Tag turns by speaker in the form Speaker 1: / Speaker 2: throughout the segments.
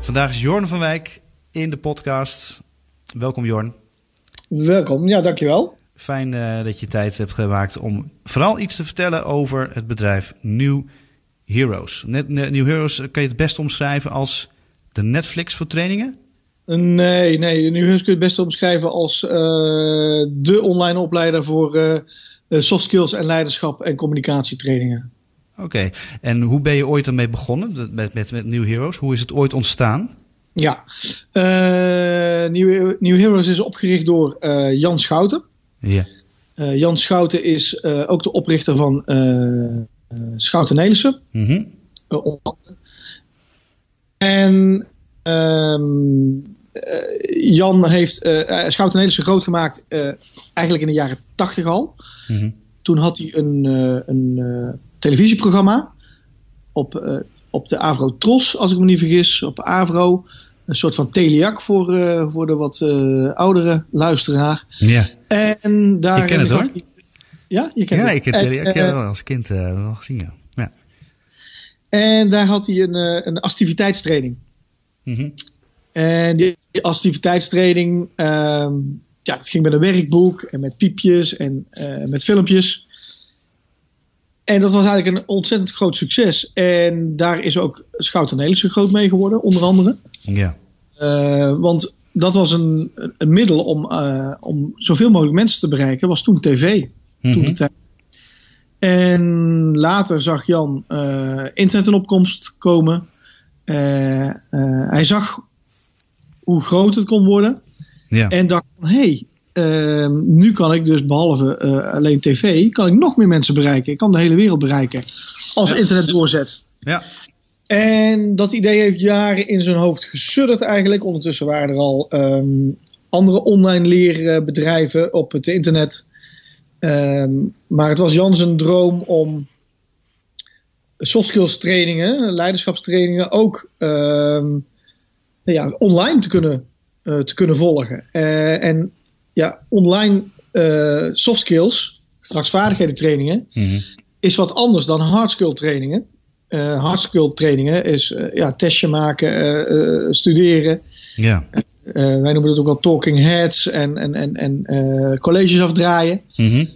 Speaker 1: Vandaag is Jorn van Wijk in de podcast. Welkom Jorn.
Speaker 2: Welkom, ja dankjewel.
Speaker 1: Fijn uh, dat je tijd hebt gemaakt om vooral iets te vertellen over het bedrijf New Heroes. Net, New Heroes kan je het best omschrijven als de Netflix voor trainingen?
Speaker 2: Nee, nee. New Heroes kun je het best omschrijven als uh, de online opleider voor uh, soft skills en leiderschap en communicatietrainingen.
Speaker 1: Oké, okay. en hoe ben je ooit ermee begonnen met, met, met New Heroes? Hoe is het ooit ontstaan?
Speaker 2: Ja, uh, New, New Heroes is opgericht door Jan Schouten.
Speaker 1: Ja.
Speaker 2: Jan Schouten is ook de oprichter van Schouten Nelissen.
Speaker 1: Mm -hmm.
Speaker 2: en um, Jan heeft Schouten Nelissen groot gemaakt eigenlijk in de jaren tachtig al.
Speaker 1: Mm -hmm.
Speaker 2: Toen had hij een, een televisieprogramma op, op de Avro Tros, als ik me niet vergis, op Avro. Een soort van Teliak voor, uh, voor de wat uh, oudere luisteraar.
Speaker 1: Ja.
Speaker 2: En daar
Speaker 1: je kent het hoor.
Speaker 2: Hij... Ja, je kent
Speaker 1: ja,
Speaker 2: het.
Speaker 1: ik ken Teliak uh, wel als kind wel gezien. Ja. ja.
Speaker 2: En daar had hij een, een activiteitstraining.
Speaker 1: Mm -hmm.
Speaker 2: En die activiteitstraining, ehm, ja, het ging met een werkboek en met piepjes en met filmpjes. En dat was eigenlijk een ontzettend groot succes. En daar is ook Schouten Nelissen groot mee geworden, onder andere.
Speaker 1: Ja.
Speaker 2: Uh, want dat was een, een middel om, uh, om zoveel mogelijk mensen te bereiken. was toen tv.
Speaker 1: Mm -hmm.
Speaker 2: Toen de tijd. En later zag Jan internet in opkomst komen. hij zag hoe groot het kon worden.
Speaker 1: Ja.
Speaker 2: En dacht van, hé, hey, Uh, nu kan ik dus behalve uh, alleen tv, kan ik nog meer mensen bereiken. Ik kan de hele wereld bereiken als
Speaker 1: Ja.
Speaker 2: internet doorzet.
Speaker 1: Ja.
Speaker 2: En dat idee heeft jaren in zijn hoofd gesudderd eigenlijk. Ondertussen waren er al um, andere online leerbedrijven op het internet. Um, maar het was Jan zijn droom om soft skills trainingen, leiderschapstrainingen ook um, ja, online te kunnen, uh, te kunnen volgen. Uh, en ja, online uh, soft skills, gedragsvaardigheden trainingen,
Speaker 1: Mm -hmm.
Speaker 2: is wat anders dan hard skill trainingen. Hard skill trainingen is ja, testje maken, studeren.
Speaker 1: Ja.
Speaker 2: wij noemen het ook wel talking heads en, en, en, en colleges afdraaien.
Speaker 1: Mm -hmm.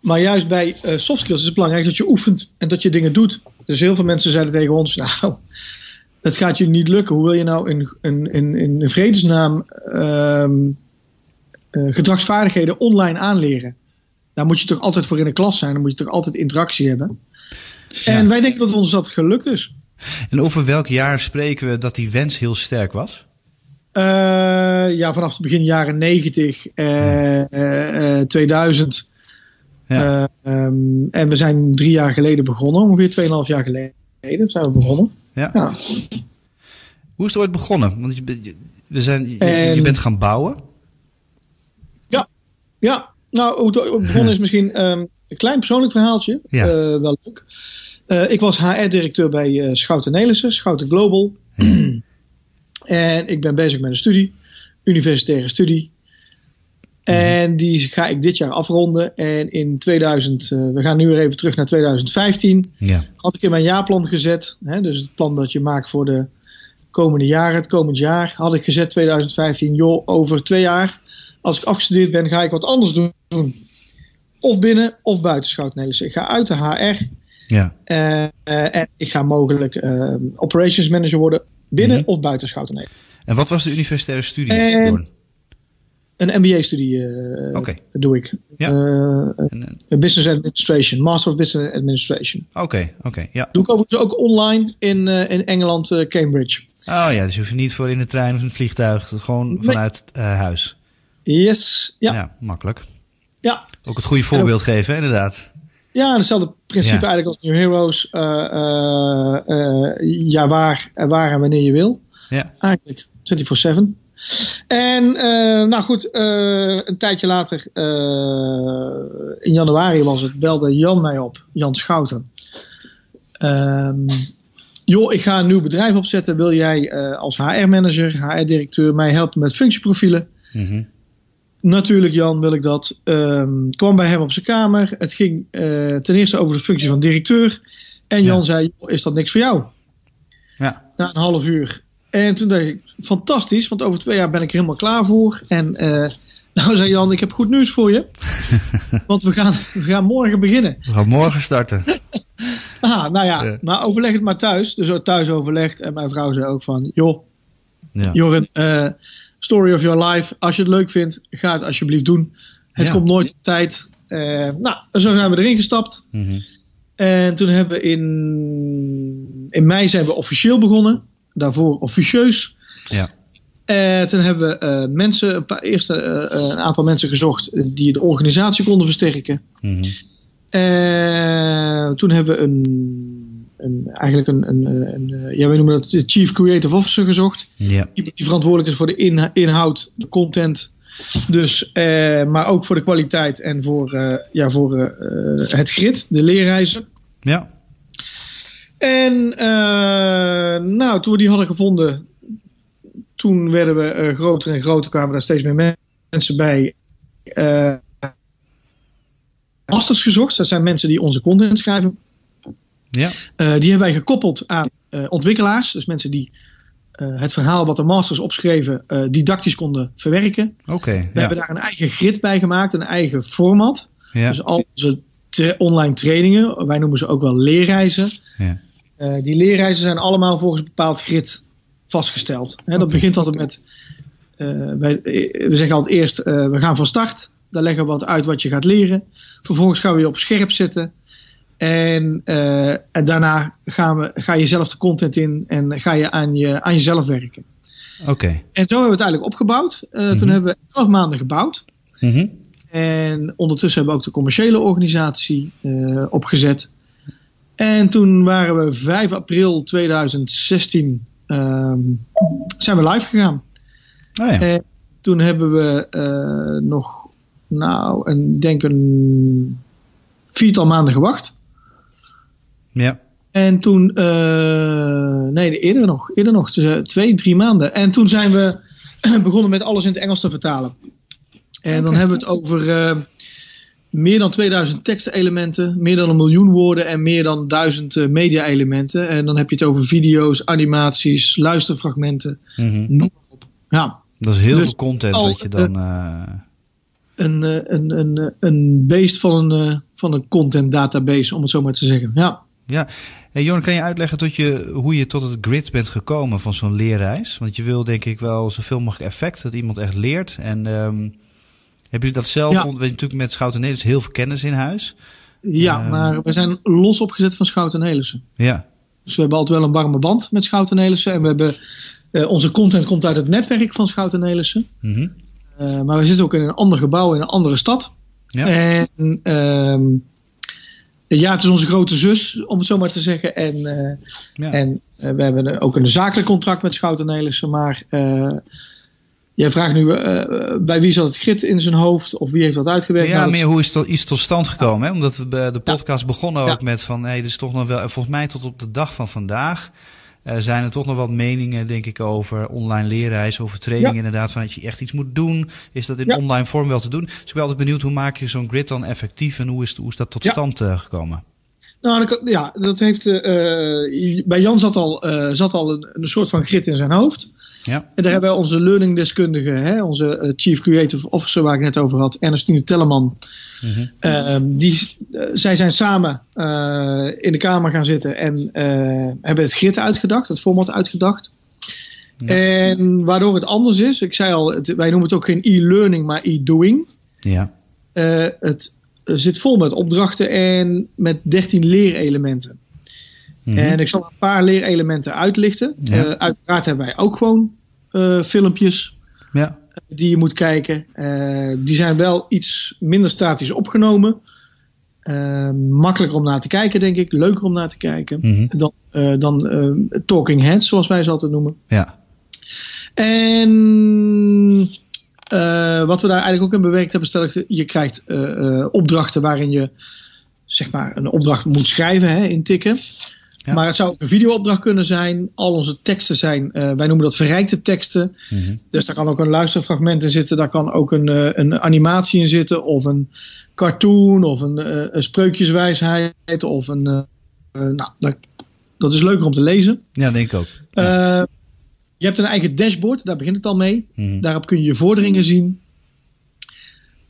Speaker 2: Maar juist bij soft skills is het belangrijk dat je oefent en dat je dingen doet. Dus heel veel mensen zeiden tegen ons, nou, het gaat je niet lukken. Hoe wil je nou in, in, in, in vredesnaam um, uh, gedragsvaardigheden online aanleren. Daar moet je toch altijd voor in de klas zijn. Dan moet je toch altijd interactie hebben. Ja. En wij denken dat ons dat gelukt is.
Speaker 1: En over welk jaar spreken we dat die wens heel sterk was?
Speaker 2: Uh, ja, vanaf het begin jaren 90, uh, 2000.
Speaker 1: Ja.
Speaker 2: Um, en we zijn drie jaar geleden begonnen. Ongeveer 2,5 jaar geleden zijn we begonnen.
Speaker 1: Ja.
Speaker 2: ja.
Speaker 1: Hoe is het ooit begonnen? Want je, we zijn, je, en... je bent gaan bouwen.
Speaker 2: Ja, nou, hoe het begonnen is misschien um, een klein persoonlijk verhaaltje.
Speaker 1: Ja.
Speaker 2: Uh, wel leuk. Uh, ik was HR-directeur bij uh, Schouten Nelissen, Schouten Global.
Speaker 1: Ja.
Speaker 2: en ik ben bezig met een studie, universitaire studie. En die ga ik dit jaar afronden. En in 2000, we gaan nu weer even terug naar 2015.
Speaker 1: Ja.
Speaker 2: Had ik in mijn jaarplan gezet. Hè, dus het plan dat je maakt voor de komende jaren, het komend jaar. Had ik gezet 2015, joh, over twee jaar als ik afgestudeerd ben, ga ik wat anders doen. Of binnen of buiten Schouten Nelissen. Ik ga uit de HR.
Speaker 1: Ja.
Speaker 2: Uh, uh, en ik ga mogelijk uh, operations manager worden binnen mm -hmm. of buiten Schouten Nelissen.
Speaker 1: En wat was de universitaire studie?
Speaker 2: En een MBA-studie
Speaker 1: okay.
Speaker 2: doe ik.
Speaker 1: Ja.
Speaker 2: en, business Administration, Master of Business Administration.
Speaker 1: Oké, okay, oké, okay, ja.
Speaker 2: Doe ik overigens ook online in, in Engeland, Cambridge.
Speaker 1: Oh ja, dus je hoeft niet voor in de trein of in het vliegtuig, gewoon vanuit huis.
Speaker 2: Yes, ja.
Speaker 1: ja. makkelijk.
Speaker 2: Ja.
Speaker 1: Ook het goede voorbeeld en, geven, hetzelfde
Speaker 2: Ja, hetzelfde principe ja. eigenlijk als New Heroes. Ja, waar, waar en wanneer je wil.
Speaker 1: Ja.
Speaker 2: Eigenlijk, 24-7. En nou goed, een tijdje later, in januari was het, belde Jan mij op, Jan Schouten. Um, joh, ik ga een nieuw bedrijf opzetten. Wil jij als HR-manager, HR-directeur mij helpen met functieprofielen?
Speaker 1: Mm -hmm.
Speaker 2: natuurlijk, Jan, wil ik dat. Ehm, kwam bij hem op zijn kamer. Het ging eh, ten eerste over de functie van directeur. En Jan
Speaker 1: Ja.
Speaker 2: zei: "Joh, Is dat niks voor jou?
Speaker 1: Ja.
Speaker 2: Na een half uur. En toen dacht ik: Fantastisch, want over twee jaar ben ik er helemaal klaar voor. En eh, nou, zei Jan: Ik heb goed nieuws voor je. want we gaan, we gaan morgen beginnen.
Speaker 1: We gaan morgen starten.
Speaker 2: Ah, nou ja,
Speaker 1: Ja.
Speaker 2: maar overleg het maar thuis. Dus thuis overlegd. En mijn vrouw zei ook van: Joh,
Speaker 1: Ja.
Speaker 2: Joren, eh, story of your life. Als je het leuk vindt, ga het alsjeblieft doen. Het
Speaker 1: Ja.
Speaker 2: komt nooit op tijd. Eh, nou, zo zijn we erin gestapt.
Speaker 1: Mhm.
Speaker 2: En toen hebben we in, in mei zijn we officieel begonnen. Daarvoor officieus.
Speaker 1: Ja.
Speaker 2: Eh, toen hebben we eh, mensen, een, paar, eerst eh, een aantal mensen gezocht die de organisatie konden versterken. Eh, toen hebben we een, een, eigenlijk een, een, een, een- ja, wij noemen dat de Chief Creative Officer gezocht.
Speaker 1: Ja.
Speaker 2: Iemand die verantwoordelijk is voor de inhoud, de content. Dus, maar ook voor de kwaliteit en voor, ja, voor het grid, de leerreizen.
Speaker 1: Ja.
Speaker 2: En eh, nou, toen we die hadden gevonden, toen werden we eh, groter en groter, kwamen daar steeds meer men- mensen bij. Eh, masters gezocht, dat zijn mensen die onze content schrijven.
Speaker 1: Ja.
Speaker 2: Die hebben wij gekoppeld aan ontwikkelaars, dus mensen die het verhaal wat de masters opschreven didactisch konden verwerken.
Speaker 1: Oké.
Speaker 2: We
Speaker 1: Ja.
Speaker 2: hebben daar een eigen grid bij gemaakt, een eigen format.
Speaker 1: Ja.
Speaker 2: Dus al onze tra- online trainingen, wij noemen ze ook wel leerreizen.
Speaker 1: Ja.
Speaker 2: Eh, die leerreizen zijn allemaal volgens een bepaald grid vastgesteld. Hè, dat begint altijd met, eh, eh, we zeggen altijd eerst, we gaan van start. Daar leggen we wat uit wat je gaat leren. Vervolgens gaan we je op scherp zetten. En, en daarna gaan we, ga je zelf de content in en ga je aan, je aan jezelf werken.
Speaker 1: Oké.
Speaker 2: En zo hebben we het eigenlijk opgebouwd. Eh,
Speaker 1: Mhm.
Speaker 2: Toen hebben we elf maanden gebouwd.
Speaker 1: Mhm.
Speaker 2: En ondertussen hebben we ook de commerciële organisatie opgezet. En toen waren we 5 april 2016 ehm, zijn we live gegaan.
Speaker 1: Oh ja.
Speaker 2: En toen hebben we eh, nog, nou, een, denk een viertal maanden gewacht.
Speaker 1: Ja.
Speaker 2: En toen, eh, nee, eerder nog, eerder nog, dus, twee, drie maanden. En toen zijn we begonnen met alles in het Engels te vertalen. En dan hebben we het over eh, meer dan 2000 tekstelementen, meer dan een miljoen woorden en meer dan 1000 eh, media-elementen. En dan heb je het over video's, animaties, luisterfragmenten,
Speaker 1: Mhm.
Speaker 2: noem op. Ja,
Speaker 1: Dat is heel
Speaker 2: Dus
Speaker 1: veel content
Speaker 2: al,
Speaker 1: wat je dan... eh,
Speaker 2: een, eh, een, een, eh, een beest van een, eh, van een content database, om het zo maar te zeggen. Ja.
Speaker 1: Ja. Hey, Johan, kan je uitleggen tot je, hoe je tot het grid bent gekomen van zo'n leerreis? Want je wil denk ik wel zoveel mogelijk effect, dat iemand echt leert. En ehm hebben jullie dat zelf?
Speaker 2: Ja.
Speaker 1: Want we hebben natuurlijk met Schouten Nederlands heel veel kennis in huis.
Speaker 2: Ja,
Speaker 1: Ehm.
Speaker 2: maar we zijn los opgezet van Schouten en Nelissen.
Speaker 1: Ja.
Speaker 2: Dus we hebben altijd wel een warme band met Schouten en Nelissen. En we hebben, eh, onze content komt uit het netwerk van Schouten en Nelissen.
Speaker 1: Mhm.
Speaker 2: Eh, maar we zitten ook in een ander gebouw in een andere stad.
Speaker 1: Ja.
Speaker 2: En ehm, ja, het is onze grote zus, om het zo maar te zeggen. En, eh,
Speaker 1: Ja.
Speaker 2: en we hebben ook een zakelijk contract met Schouten en Nelissen. Maar jij vraagt nu, eh, bij wie zat het grid in zijn hoofd? Of wie heeft dat uitgewerkt?
Speaker 1: Ja,
Speaker 2: Nou, dat-
Speaker 1: meer hoe is het iets tot stand gekomen? Hè? Omdat we bij de podcast begonnen
Speaker 2: Ja.
Speaker 1: ook met van, hey, dit is toch nog wel, en volgens mij tot op de dag van vandaag eh, zijn er toch nog wat meningen, denk ik, over online leerreizen, over training
Speaker 2: Ja.
Speaker 1: inderdaad, van dat je echt iets moet doen. Is dat in online vorm wel te doen? Dus ik ben altijd benieuwd, hoe maak je zo'n grid dan effectief en hoe is, hoe is dat tot stand eh, gekomen?
Speaker 2: Nou, dat- ja, dat heeft. eh, eh, bij Jan zat al, eh, zat al een, een soort van grid in zijn hoofd.
Speaker 1: Ja.
Speaker 2: En daar hebben wij onze learningdeskundige, hè, onze Chief Creative Officer waar ik net over had, Ernestine Telleman.
Speaker 1: Mhm.
Speaker 2: Ehm, die, zij zijn samen in de kamer gaan zitten en hebben het grid uitgedacht, het format uitgedacht.
Speaker 1: Ja.
Speaker 2: En waardoor het anders is, ik zei al, het- wij noemen het ook geen e-learning, maar e-doing.
Speaker 1: Ja.
Speaker 2: Het zit vol met opdrachten en met 13 leerelementen.
Speaker 1: Mhm.
Speaker 2: En ik zal een paar leerelementen uitlichten.
Speaker 1: Ja.
Speaker 2: Eh, uiteraard hebben wij ook gewoon eh, filmpjes
Speaker 1: ja.
Speaker 2: die je moet kijken. Eh, die zijn wel iets minder statisch opgenomen. Eh, makkelijker om naar te kijken, denk ik. Leuker om naar te kijken.
Speaker 1: Mhm.
Speaker 2: Dan, eh, dan eh, talking heads, zoals wij ze altijd noemen.
Speaker 1: Ja.
Speaker 2: En eh, wat we daar eigenlijk ook in bewerkt hebben, stel ik, je krijgt eh, eh, opdrachten waarin je zeg maar een opdracht moet schrijven, hè, intikken.
Speaker 1: Ja.
Speaker 2: Maar het zou ook een videoopdracht kunnen zijn. Al onze teksten zijn, wij noemen dat verrijkte teksten.
Speaker 1: Mhm.
Speaker 2: Dus daar kan ook een luisterfragment in zitten. Daar kan ook een, een animatie in zitten. Of een cartoon. Of een, een spreukjeswijsheid. Of een... nou, dat, dat is leuker om te lezen.
Speaker 1: Ja, denk ik ook.
Speaker 2: Eh, je hebt een eigen dashboard. Daar begint het al mee.
Speaker 1: Mhm.
Speaker 2: Daarop kun je je vorderingen zien.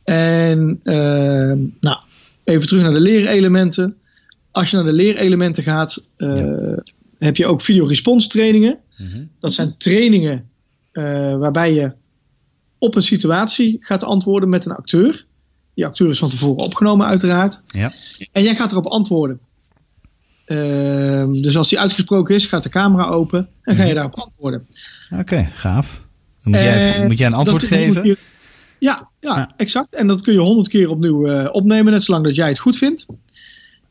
Speaker 2: En eh, nou, even terug naar de leerelementen. Als je naar de leerelementen gaat, eh, heb je ook video-response trainingen.
Speaker 1: Mhm.
Speaker 2: Dat zijn trainingen eh, waarbij je op een situatie gaat antwoorden met een acteur. Die acteur is van tevoren opgenomen, uiteraard.
Speaker 1: Ja.
Speaker 2: En jij gaat erop antwoorden. Ehm, dus als die uitgesproken is, gaat de camera open en ga je daarop antwoorden.
Speaker 1: Oké, gaaf. Dan moet, jij,
Speaker 2: Eh,
Speaker 1: moet jij een antwoord geven?
Speaker 2: je- ja, ja,
Speaker 1: Ja.
Speaker 2: exact. En dat kun je honderd keer opnieuw eh, opnemen, net zolang dat jij het goed vindt.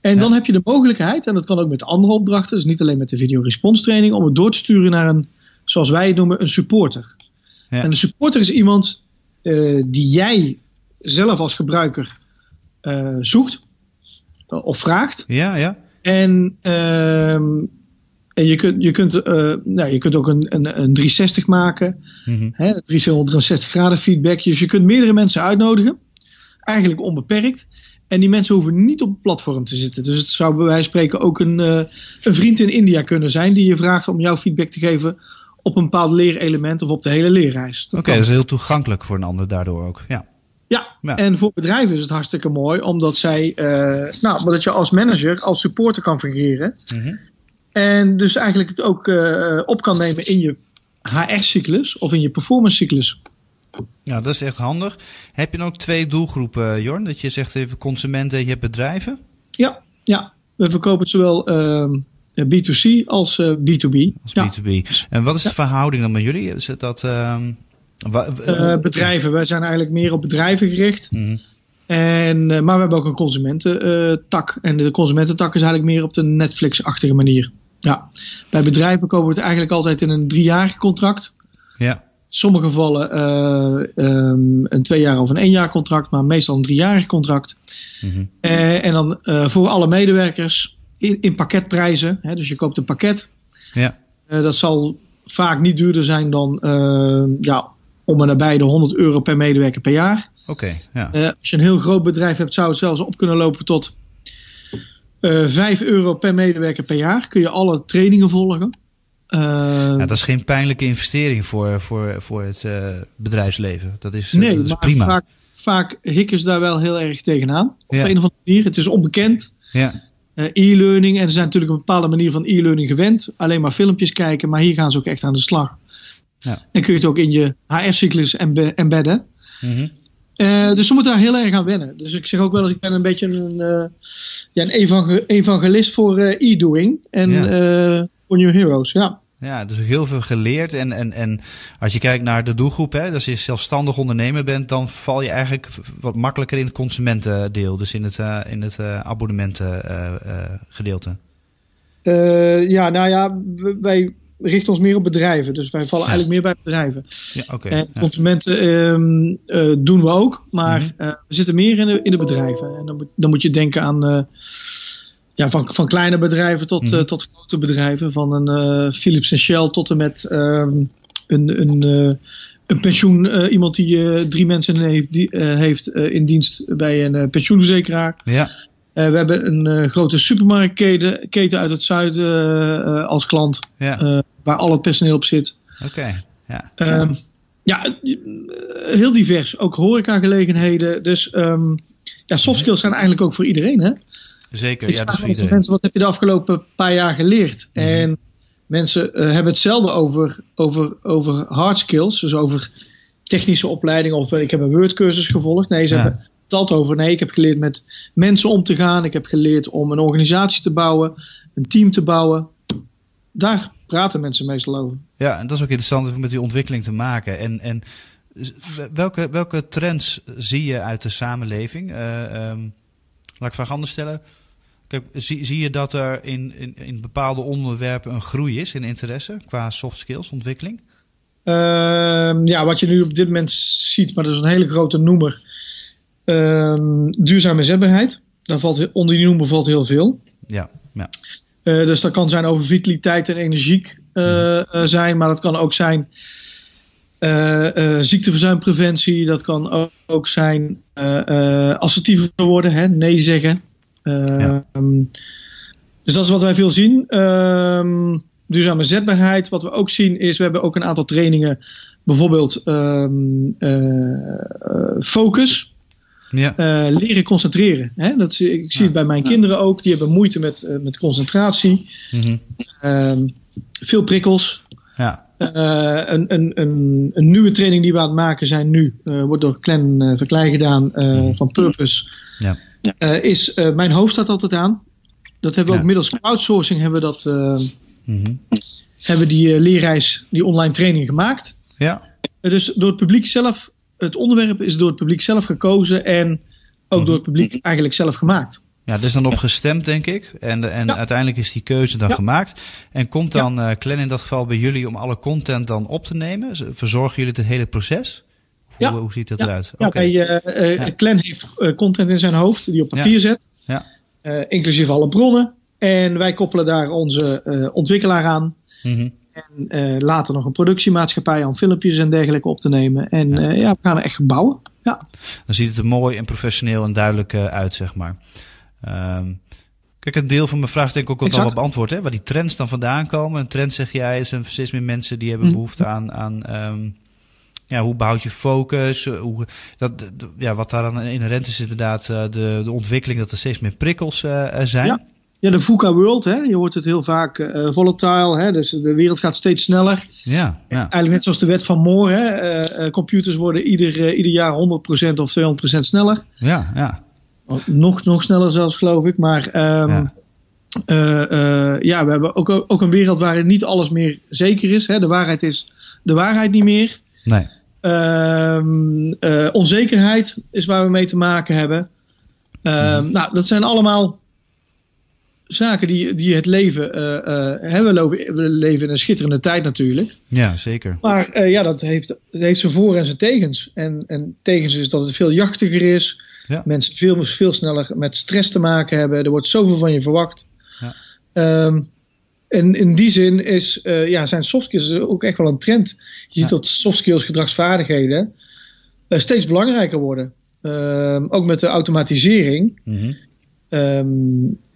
Speaker 2: En
Speaker 1: Ja.
Speaker 2: dan heb je de mogelijkheid, en dat kan ook met andere opdrachten, dus niet alleen met de video response training, om het door te sturen naar een, zoals wij het noemen, een supporter.
Speaker 1: Ja.
Speaker 2: En een supporter is iemand eh, die jij zelf als gebruiker zoekt of vraagt.
Speaker 1: Ja, ja.
Speaker 2: En, ehm, en je kunt, je kunt, eh, nou, je kunt ook een, een, een 360 maken.
Speaker 1: Mhm.
Speaker 2: Hè, 360 graden feedback. Dus je kunt meerdere mensen uitnodigen. Eigenlijk onbeperkt. En die mensen hoeven niet op het platform te zitten. Dus het zou bij wijze van spreken ook een, eh, een vriend in India kunnen zijn. Die je vraagt om jouw feedback te geven op een bepaald leerelement of op de hele leerreis.
Speaker 1: Oké,
Speaker 2: Dat
Speaker 1: is heel toegankelijk voor een ander daardoor ook. Ja.
Speaker 2: Ja,
Speaker 1: Ja.
Speaker 2: en voor bedrijven is het hartstikke mooi. Omdat zij, eh, nou, omdat je als manager, als supporter kan fungeren.
Speaker 1: Mhm.
Speaker 2: En dus eigenlijk het ook eh, op kan nemen in je HR-cyclus of in je performance-cyclus.
Speaker 1: Ja, dat is echt handig. Heb je dan ook twee doelgroepen, Jorn? Dat je zegt even consumenten en je hebt bedrijven?
Speaker 2: Ja, ja. we verkopen het zowel ehm, B2C als eh, B2B.
Speaker 1: Als
Speaker 2: ja.
Speaker 1: B2B. En wat is de verhouding dan met jullie? Is het dat... ehm, wa-
Speaker 2: Eh, bedrijven, wij zijn eigenlijk meer op bedrijven gericht.
Speaker 1: Mhm.
Speaker 2: En, eh, maar we hebben ook een consumententak. en de consumententak is eigenlijk meer op de Netflix-achtige manier. Ja. Bij bedrijven kopen we het eigenlijk altijd in een driejarig contract.
Speaker 1: Ja.
Speaker 2: Sommige gevallen eh, ehm, een twee jaar of een één jaar contract, maar meestal een driejarig contract.
Speaker 1: Mhm.
Speaker 2: Eh, en dan eh, voor alle medewerkers in, in pakketprijzen. Hè, dus je koopt een pakket.
Speaker 1: Ja.
Speaker 2: Eh, dat zal vaak niet duurder zijn dan eh, ja, om en nabij de 100 euro per medewerker per jaar.
Speaker 1: Oké, ja.
Speaker 2: Eh, als je een heel groot bedrijf hebt, zou het zelfs op kunnen lopen tot eh 5 euro per medewerker per jaar. Kun je alle trainingen volgen. Eh,
Speaker 1: ja. Dat is geen pijnlijke investering voor, voor, voor het eh, bedrijfsleven. Dat is, eh,
Speaker 2: nee,
Speaker 1: dat is
Speaker 2: maar
Speaker 1: prima.
Speaker 2: vaak, vaak hikken ze daar wel heel erg tegenaan. Op
Speaker 1: Ja.
Speaker 2: de een of andere manier. Het is onbekend.
Speaker 1: Ja.
Speaker 2: Eh, e-learning. En ze zijn natuurlijk een bepaalde manier van e-learning gewend. Alleen maar filmpjes kijken. Maar hier gaan ze ook echt aan de slag.
Speaker 1: Ja.
Speaker 2: En kun je het ook in je HR-cyclus embe- embedden.
Speaker 1: Mhm.
Speaker 2: Eh, dus ze moeten daar heel erg aan wennen. Dus ik zeg ook wel eens, ik ben een beetje een, eh, ja, een evang- evangelist voor eh, e-doing. En
Speaker 1: Ja.
Speaker 2: voor New Heroes. Ja.
Speaker 1: Ja, dus ook heel veel geleerd. En, en, en als je kijkt naar de doelgroep, hè, als je zelfstandig ondernemer bent, dan val je eigenlijk wat makkelijker in het consumentendeel. Dus in het, eh, in het eh, abonnementengedeelte.
Speaker 2: Ja, nou ja, wij richten ons meer op bedrijven. Dus wij vallen
Speaker 1: Ja.
Speaker 2: eigenlijk meer bij bedrijven.
Speaker 1: ja, oké.
Speaker 2: En
Speaker 1: ja.
Speaker 2: consumenten eh, doen we ook, maar
Speaker 1: Mhm.
Speaker 2: eh, we zitten meer in de, in de bedrijven. En dan, moet- dan moet je denken aan eh, ja, van, van kleine bedrijven tot,
Speaker 1: Mhm.
Speaker 2: tot grote bedrijven. Van een Philips en Shell tot en met ehm, een, een, een pensioen. iemand die drie mensen heeft, die, heeft in dienst bij een pensioenverzekeraar.
Speaker 1: Ja,
Speaker 2: Eh, we hebben een eh, grote supermarktketen keten uit het zuiden eh, als klant,
Speaker 1: ja,
Speaker 2: waar al het personeel op zit.
Speaker 1: oké. Ja.
Speaker 2: Ehm, ja, heel divers. Ook horecagelegenheden. Dus ehm, ja, soft skills zijn eigenlijk ook voor iedereen. Hè?
Speaker 1: Zeker,
Speaker 2: Ik
Speaker 1: ja, dat is voor iedereen.
Speaker 2: mensen, wat heb je de afgelopen paar jaar geleerd?
Speaker 1: Mhm.
Speaker 2: En mensen hebben hetzelfde over, over, over hard skills. Dus over technische opleiding. Of ik heb een Word-cursus gevolgd. Nee, ze
Speaker 1: Ja.
Speaker 2: hebben altijd over. Nee, ik heb geleerd met mensen om te gaan. Ik heb geleerd om een organisatie te bouwen. Een team te bouwen. Daar praten mensen meestal over.
Speaker 1: Ja, en dat is ook interessant om met die ontwikkeling te maken. En, en welke, welke trends zie je uit de samenleving? Eh, ehm, laat ik vraag anders stellen. Kijk, zie, zie je dat er in, in, in bepaalde onderwerpen een groei is in interesse qua soft skills ontwikkeling?
Speaker 2: Ehm, ja, wat je nu op dit moment ziet, maar dat is een hele grote noemer. Ehm duurzame inzetbaarheid. Daar valt, onder die noemer valt heel veel.
Speaker 1: Ja, ja.
Speaker 2: dus dat kan zijn over vitaliteit en energiek zijn, maar dat kan ook zijn ziekteverzuimpreventie. Dat kan ook, zijn assertiever worden, hè, nee zeggen. Ja. Ehm, dus dat is wat wij veel zien. Um, duurzame zetbaarheid. Wat we ook zien is, we hebben ook een aantal trainingen. Bijvoorbeeld um, focus. Ja. Uh, leren concentreren. Hè? Dat, ik zie het bij mijn kinderen ook. Die hebben moeite met, uh, met concentratie. Mm -hmm. veel prikkels. Ja. Uh, een, een, een, een, nieuwe training die we aan het maken zijn nu. wordt door Glenn Verklein gedaan -hmm. van Purpose. Ja. is Mijn hoofd staat altijd aan. Dat hebben we ook middels crowdsourcing hebben we dat, mm hebben die leerreis, die online training gemaakt. Ja. dus door het publiek zelf het onderwerp is door het publiek zelf gekozen en ook mhm. door het publiek eigenlijk zelf gemaakt.
Speaker 1: Ja, er is dan op gestemd, denk ik. En, en uiteindelijk is die keuze dan gemaakt. En komt dan uh, Clan in dat geval bij jullie om alle content dan op te nemen? Verzorgen jullie het hele proces? Hoe, hoe ziet dat eruit?
Speaker 2: Ja, okay. bij, uh, Clan heeft content in zijn hoofd die op papier zet. Ja. inclusief alle bronnen. En wij koppelen daar onze ontwikkelaar aan. Mm en uh, later nog een productiemaatschappij om filmpjes en dergelijke op te nemen. En ja, uh, ja we gaan er echt bouwen. Ja.
Speaker 1: Dan ziet het er mooi en professioneel en duidelijk uh, uit, zeg maar. Um, kijk, een deel van mijn vraag is denk ik ook al wel beantwoord. Hè? Waar die trends dan vandaan komen. Een trend, zeg jij, is er steeds meer mensen die hebben mhm. behoefte aan... aan um, ja, hoe behoud je focus? Hoe, dat, ja, wat daar dan inherent is inderdaad de, de ontwikkeling dat er steeds meer prikkels zijn.
Speaker 2: Ja. Ja, de VUCA world, hè? je hoort het heel vaak uh, volatile, hè? dus de wereld gaat steeds sneller. Ja, ja. Eigenlijk net zoals de wet van Moore, hè? Uh, computers worden ieder, ieder jaar 100% of 200% sneller. Ja, ja. Nog, nog sneller zelfs, geloof ik. Maar um, ja. ja. we hebben ook, ook een wereld waarin niet alles meer zeker is. Hè? De waarheid is de waarheid niet meer. Nee. Um, onzekerheid is waar we mee te maken hebben. Um, Nou, dat zijn allemaal zaken die, die het leven. Uh, uh, we, leven, we leven in een schitterende tijd natuurlijk.
Speaker 1: Ja, zeker.
Speaker 2: Maar uh, ja, dat heeft, dat heeft zijn voor- en zijn tegens. En, en tegens is dat het veel jachtiger is. Ja. Mensen veel, veel sneller met stress te maken hebben. Er wordt zoveel van je verwacht. Ja. Um, en in die zin is, ja, zijn soft skills ook echt wel een trend. Je ziet dat soft skills, gedragsvaardigheden, steeds belangrijker worden. Um, ook met de automatisering. Mm -hmm.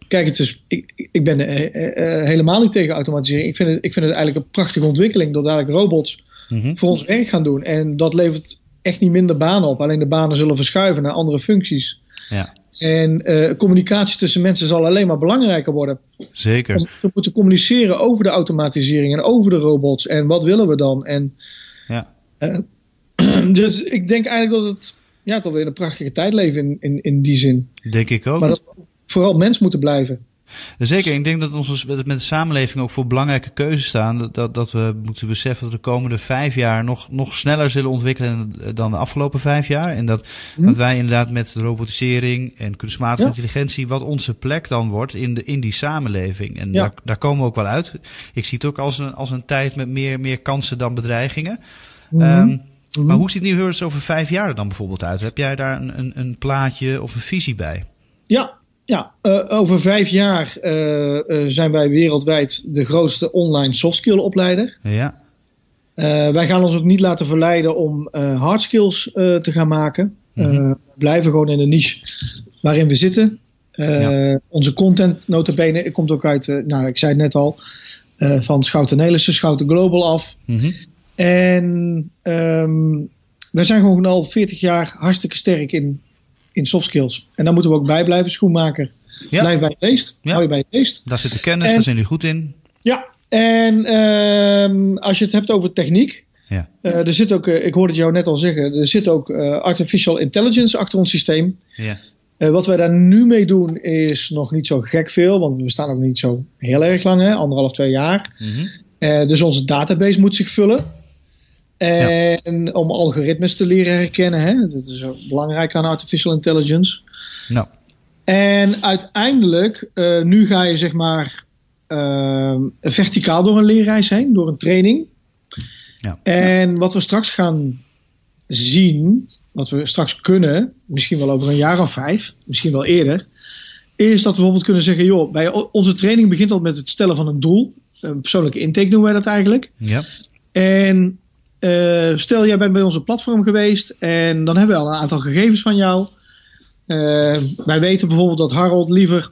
Speaker 2: Kijk, het is, ik, ik ben uh, uh, helemaal niet tegen automatisering. Ik vind, het, ik vind het eigenlijk een prachtige ontwikkeling dat dadelijk robots mm-hmm. voor ons werk gaan doen. En dat levert echt niet minder banen op. Alleen de banen zullen verschuiven naar andere functies. Ja. En uh, communicatie tussen mensen zal alleen maar belangrijker worden.
Speaker 1: Zeker.
Speaker 2: We moeten communiceren over de automatisering en over de robots. En wat willen we dan? En, ja. dus ik denk eigenlijk dat het ja, toch weer een prachtige tijd leven in, in, in die zin.
Speaker 1: Denk ik ook.
Speaker 2: Maar dat vooral mens moeten blijven.
Speaker 1: Zeker, ik denk dat ons met de samenleving ook voor belangrijke keuzes staan. Dat, dat we moeten beseffen dat de komende vijf jaar nog, nog sneller zullen ontwikkelen dan de afgelopen vijf jaar. En dat, hm. dat wij inderdaad met robotisering en kunstmatige intelligentie, wat onze plek dan wordt in, de, in die samenleving. En daar, daar komen we ook wel uit. Ik zie het ook als een, als een tijd met meer, meer kansen dan bedreigingen. Mm um, Maar hoe ziet New Hearts over vijf jaar er dan bijvoorbeeld uit? Heb jij daar een, een, een plaatje of een visie bij?
Speaker 2: Ja, ja, uh, over vijf jaar uh, uh, zijn wij wereldwijd de grootste online softskill opleider. Ja. wij gaan ons ook niet laten verleiden om hard skills te gaan maken. Mm we blijven gewoon in de niche waarin we zitten. Ja. Onze content, notabene, komt ook uit, nou ik zei het net al, van Schouten Nelissen, Schouten Global af. Mm -hmm. En um, wij zijn gewoon al 40 jaar hartstikke sterk in in soft skills. En daar moeten we ook bij blijven, schoenmaker. Ja. Blijf bij het leest. Ja. Hou je bij het leest.
Speaker 1: Daar zit de kennis, daar zijn jullie goed in.
Speaker 2: Ja, en uh, als je het hebt over techniek. Ja. Uh, er zit ook, uh, ik hoorde het jou net al zeggen, er zit ook uh, artificial intelligence achter ons systeem. Ja. wat wij daar nu mee doen is nog niet zo gek veel, want we staan ook niet zo heel erg lang, hè, anderhalf, twee jaar. Mm -hmm. dus onze database moet zich vullen. En om algoritmes te leren herkennen. Hè? Dat is belangrijk aan artificial intelligence. Nou. En uiteindelijk, uh, nu ga je zeg maar uh, verticaal door een leerreis heen, door een training. Ja. En wat we straks gaan zien, wat we straks kunnen, misschien wel over een jaar of vijf, misschien wel eerder, is dat we bijvoorbeeld kunnen zeggen, joh, bij onze training begint al met het stellen van een doel. Een persoonlijke intake noemen wij dat eigenlijk.
Speaker 1: Ja.
Speaker 2: En uh, stel, jij bent bij onze platform geweest en dan hebben we al een aantal gegevens van jou. Uh, wij weten bijvoorbeeld dat Harold liever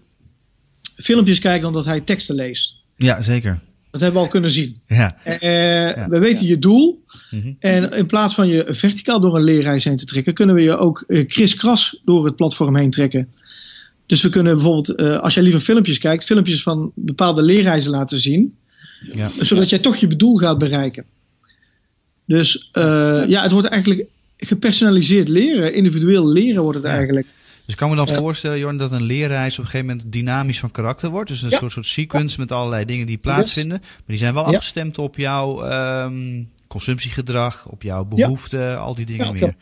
Speaker 2: filmpjes kijkt dan dat hij teksten leest.
Speaker 1: Ja, zeker.
Speaker 2: Dat hebben we al kunnen zien.
Speaker 1: Ja.
Speaker 2: Uh, ja. We weten je doel. Mm -hmm. En in plaats van je verticaal door een leerreis heen te trekken, kunnen we je ook kriskras door het platform heen trekken. Dus we kunnen bijvoorbeeld, als jij liever filmpjes kijkt, filmpjes van bepaalde leerreizen laten zien.
Speaker 1: Ja.
Speaker 2: Zodat jij toch je doel gaat bereiken. Dus uh, ja, het wordt eigenlijk gepersonaliseerd leren. Individueel leren wordt het eigenlijk.
Speaker 1: Dus ik kan me dan voorstellen, Jorn, dat een leerreis op een gegeven moment dynamisch van karakter wordt. Dus een
Speaker 2: Ja.
Speaker 1: soort, soort sequence met allerlei dingen die plaatsvinden. Maar die zijn wel
Speaker 2: Ja.
Speaker 1: afgestemd op jouw ehm, consumptiegedrag, op jouw behoeften, al die dingen
Speaker 2: Ja, op
Speaker 1: meer.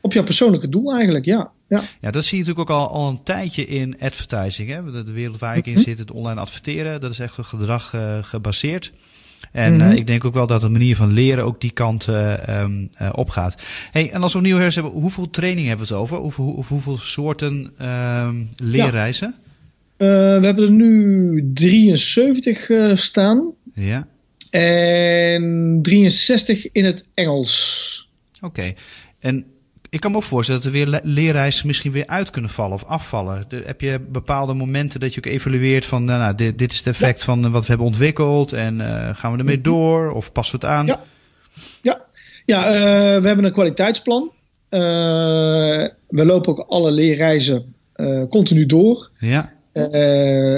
Speaker 2: Op jouw persoonlijke doel eigenlijk, ja. ja.
Speaker 1: Ja, dat zie je natuurlijk ook al, al een tijdje in advertising. Hè? De, de wereld waar ik in
Speaker 2: Mhm.
Speaker 1: zit, het online adverteren, dat is echt op gedrag eh, gebaseerd. En
Speaker 2: Mhm.
Speaker 1: eh, ik denk ook wel dat de manier van leren ook die kant eh, opgaat. Hey, en als we opnieuw hers hebben, hoeveel training hebben we het over? Of, hoe- of hoeveel soorten ehm, leerreizen?
Speaker 2: We hebben er nu 73 eh, staan.
Speaker 1: Ja,
Speaker 2: En 63 in het Engels.
Speaker 1: oké. En ik kan me ook voorstellen dat er weer le- leerreizen misschien weer uit kunnen vallen of afvallen. De- heb je bepaalde momenten dat je ook evalueert van, nou, nou, dit, dit is het effect van eh, wat we hebben ontwikkeld en eh, gaan we ermee
Speaker 2: Mhm.
Speaker 1: door of passen we het aan?
Speaker 2: Ja. Ja, ja eh, we hebben een kwaliteitsplan. We lopen ook alle leerreizen continu door.
Speaker 1: Ja,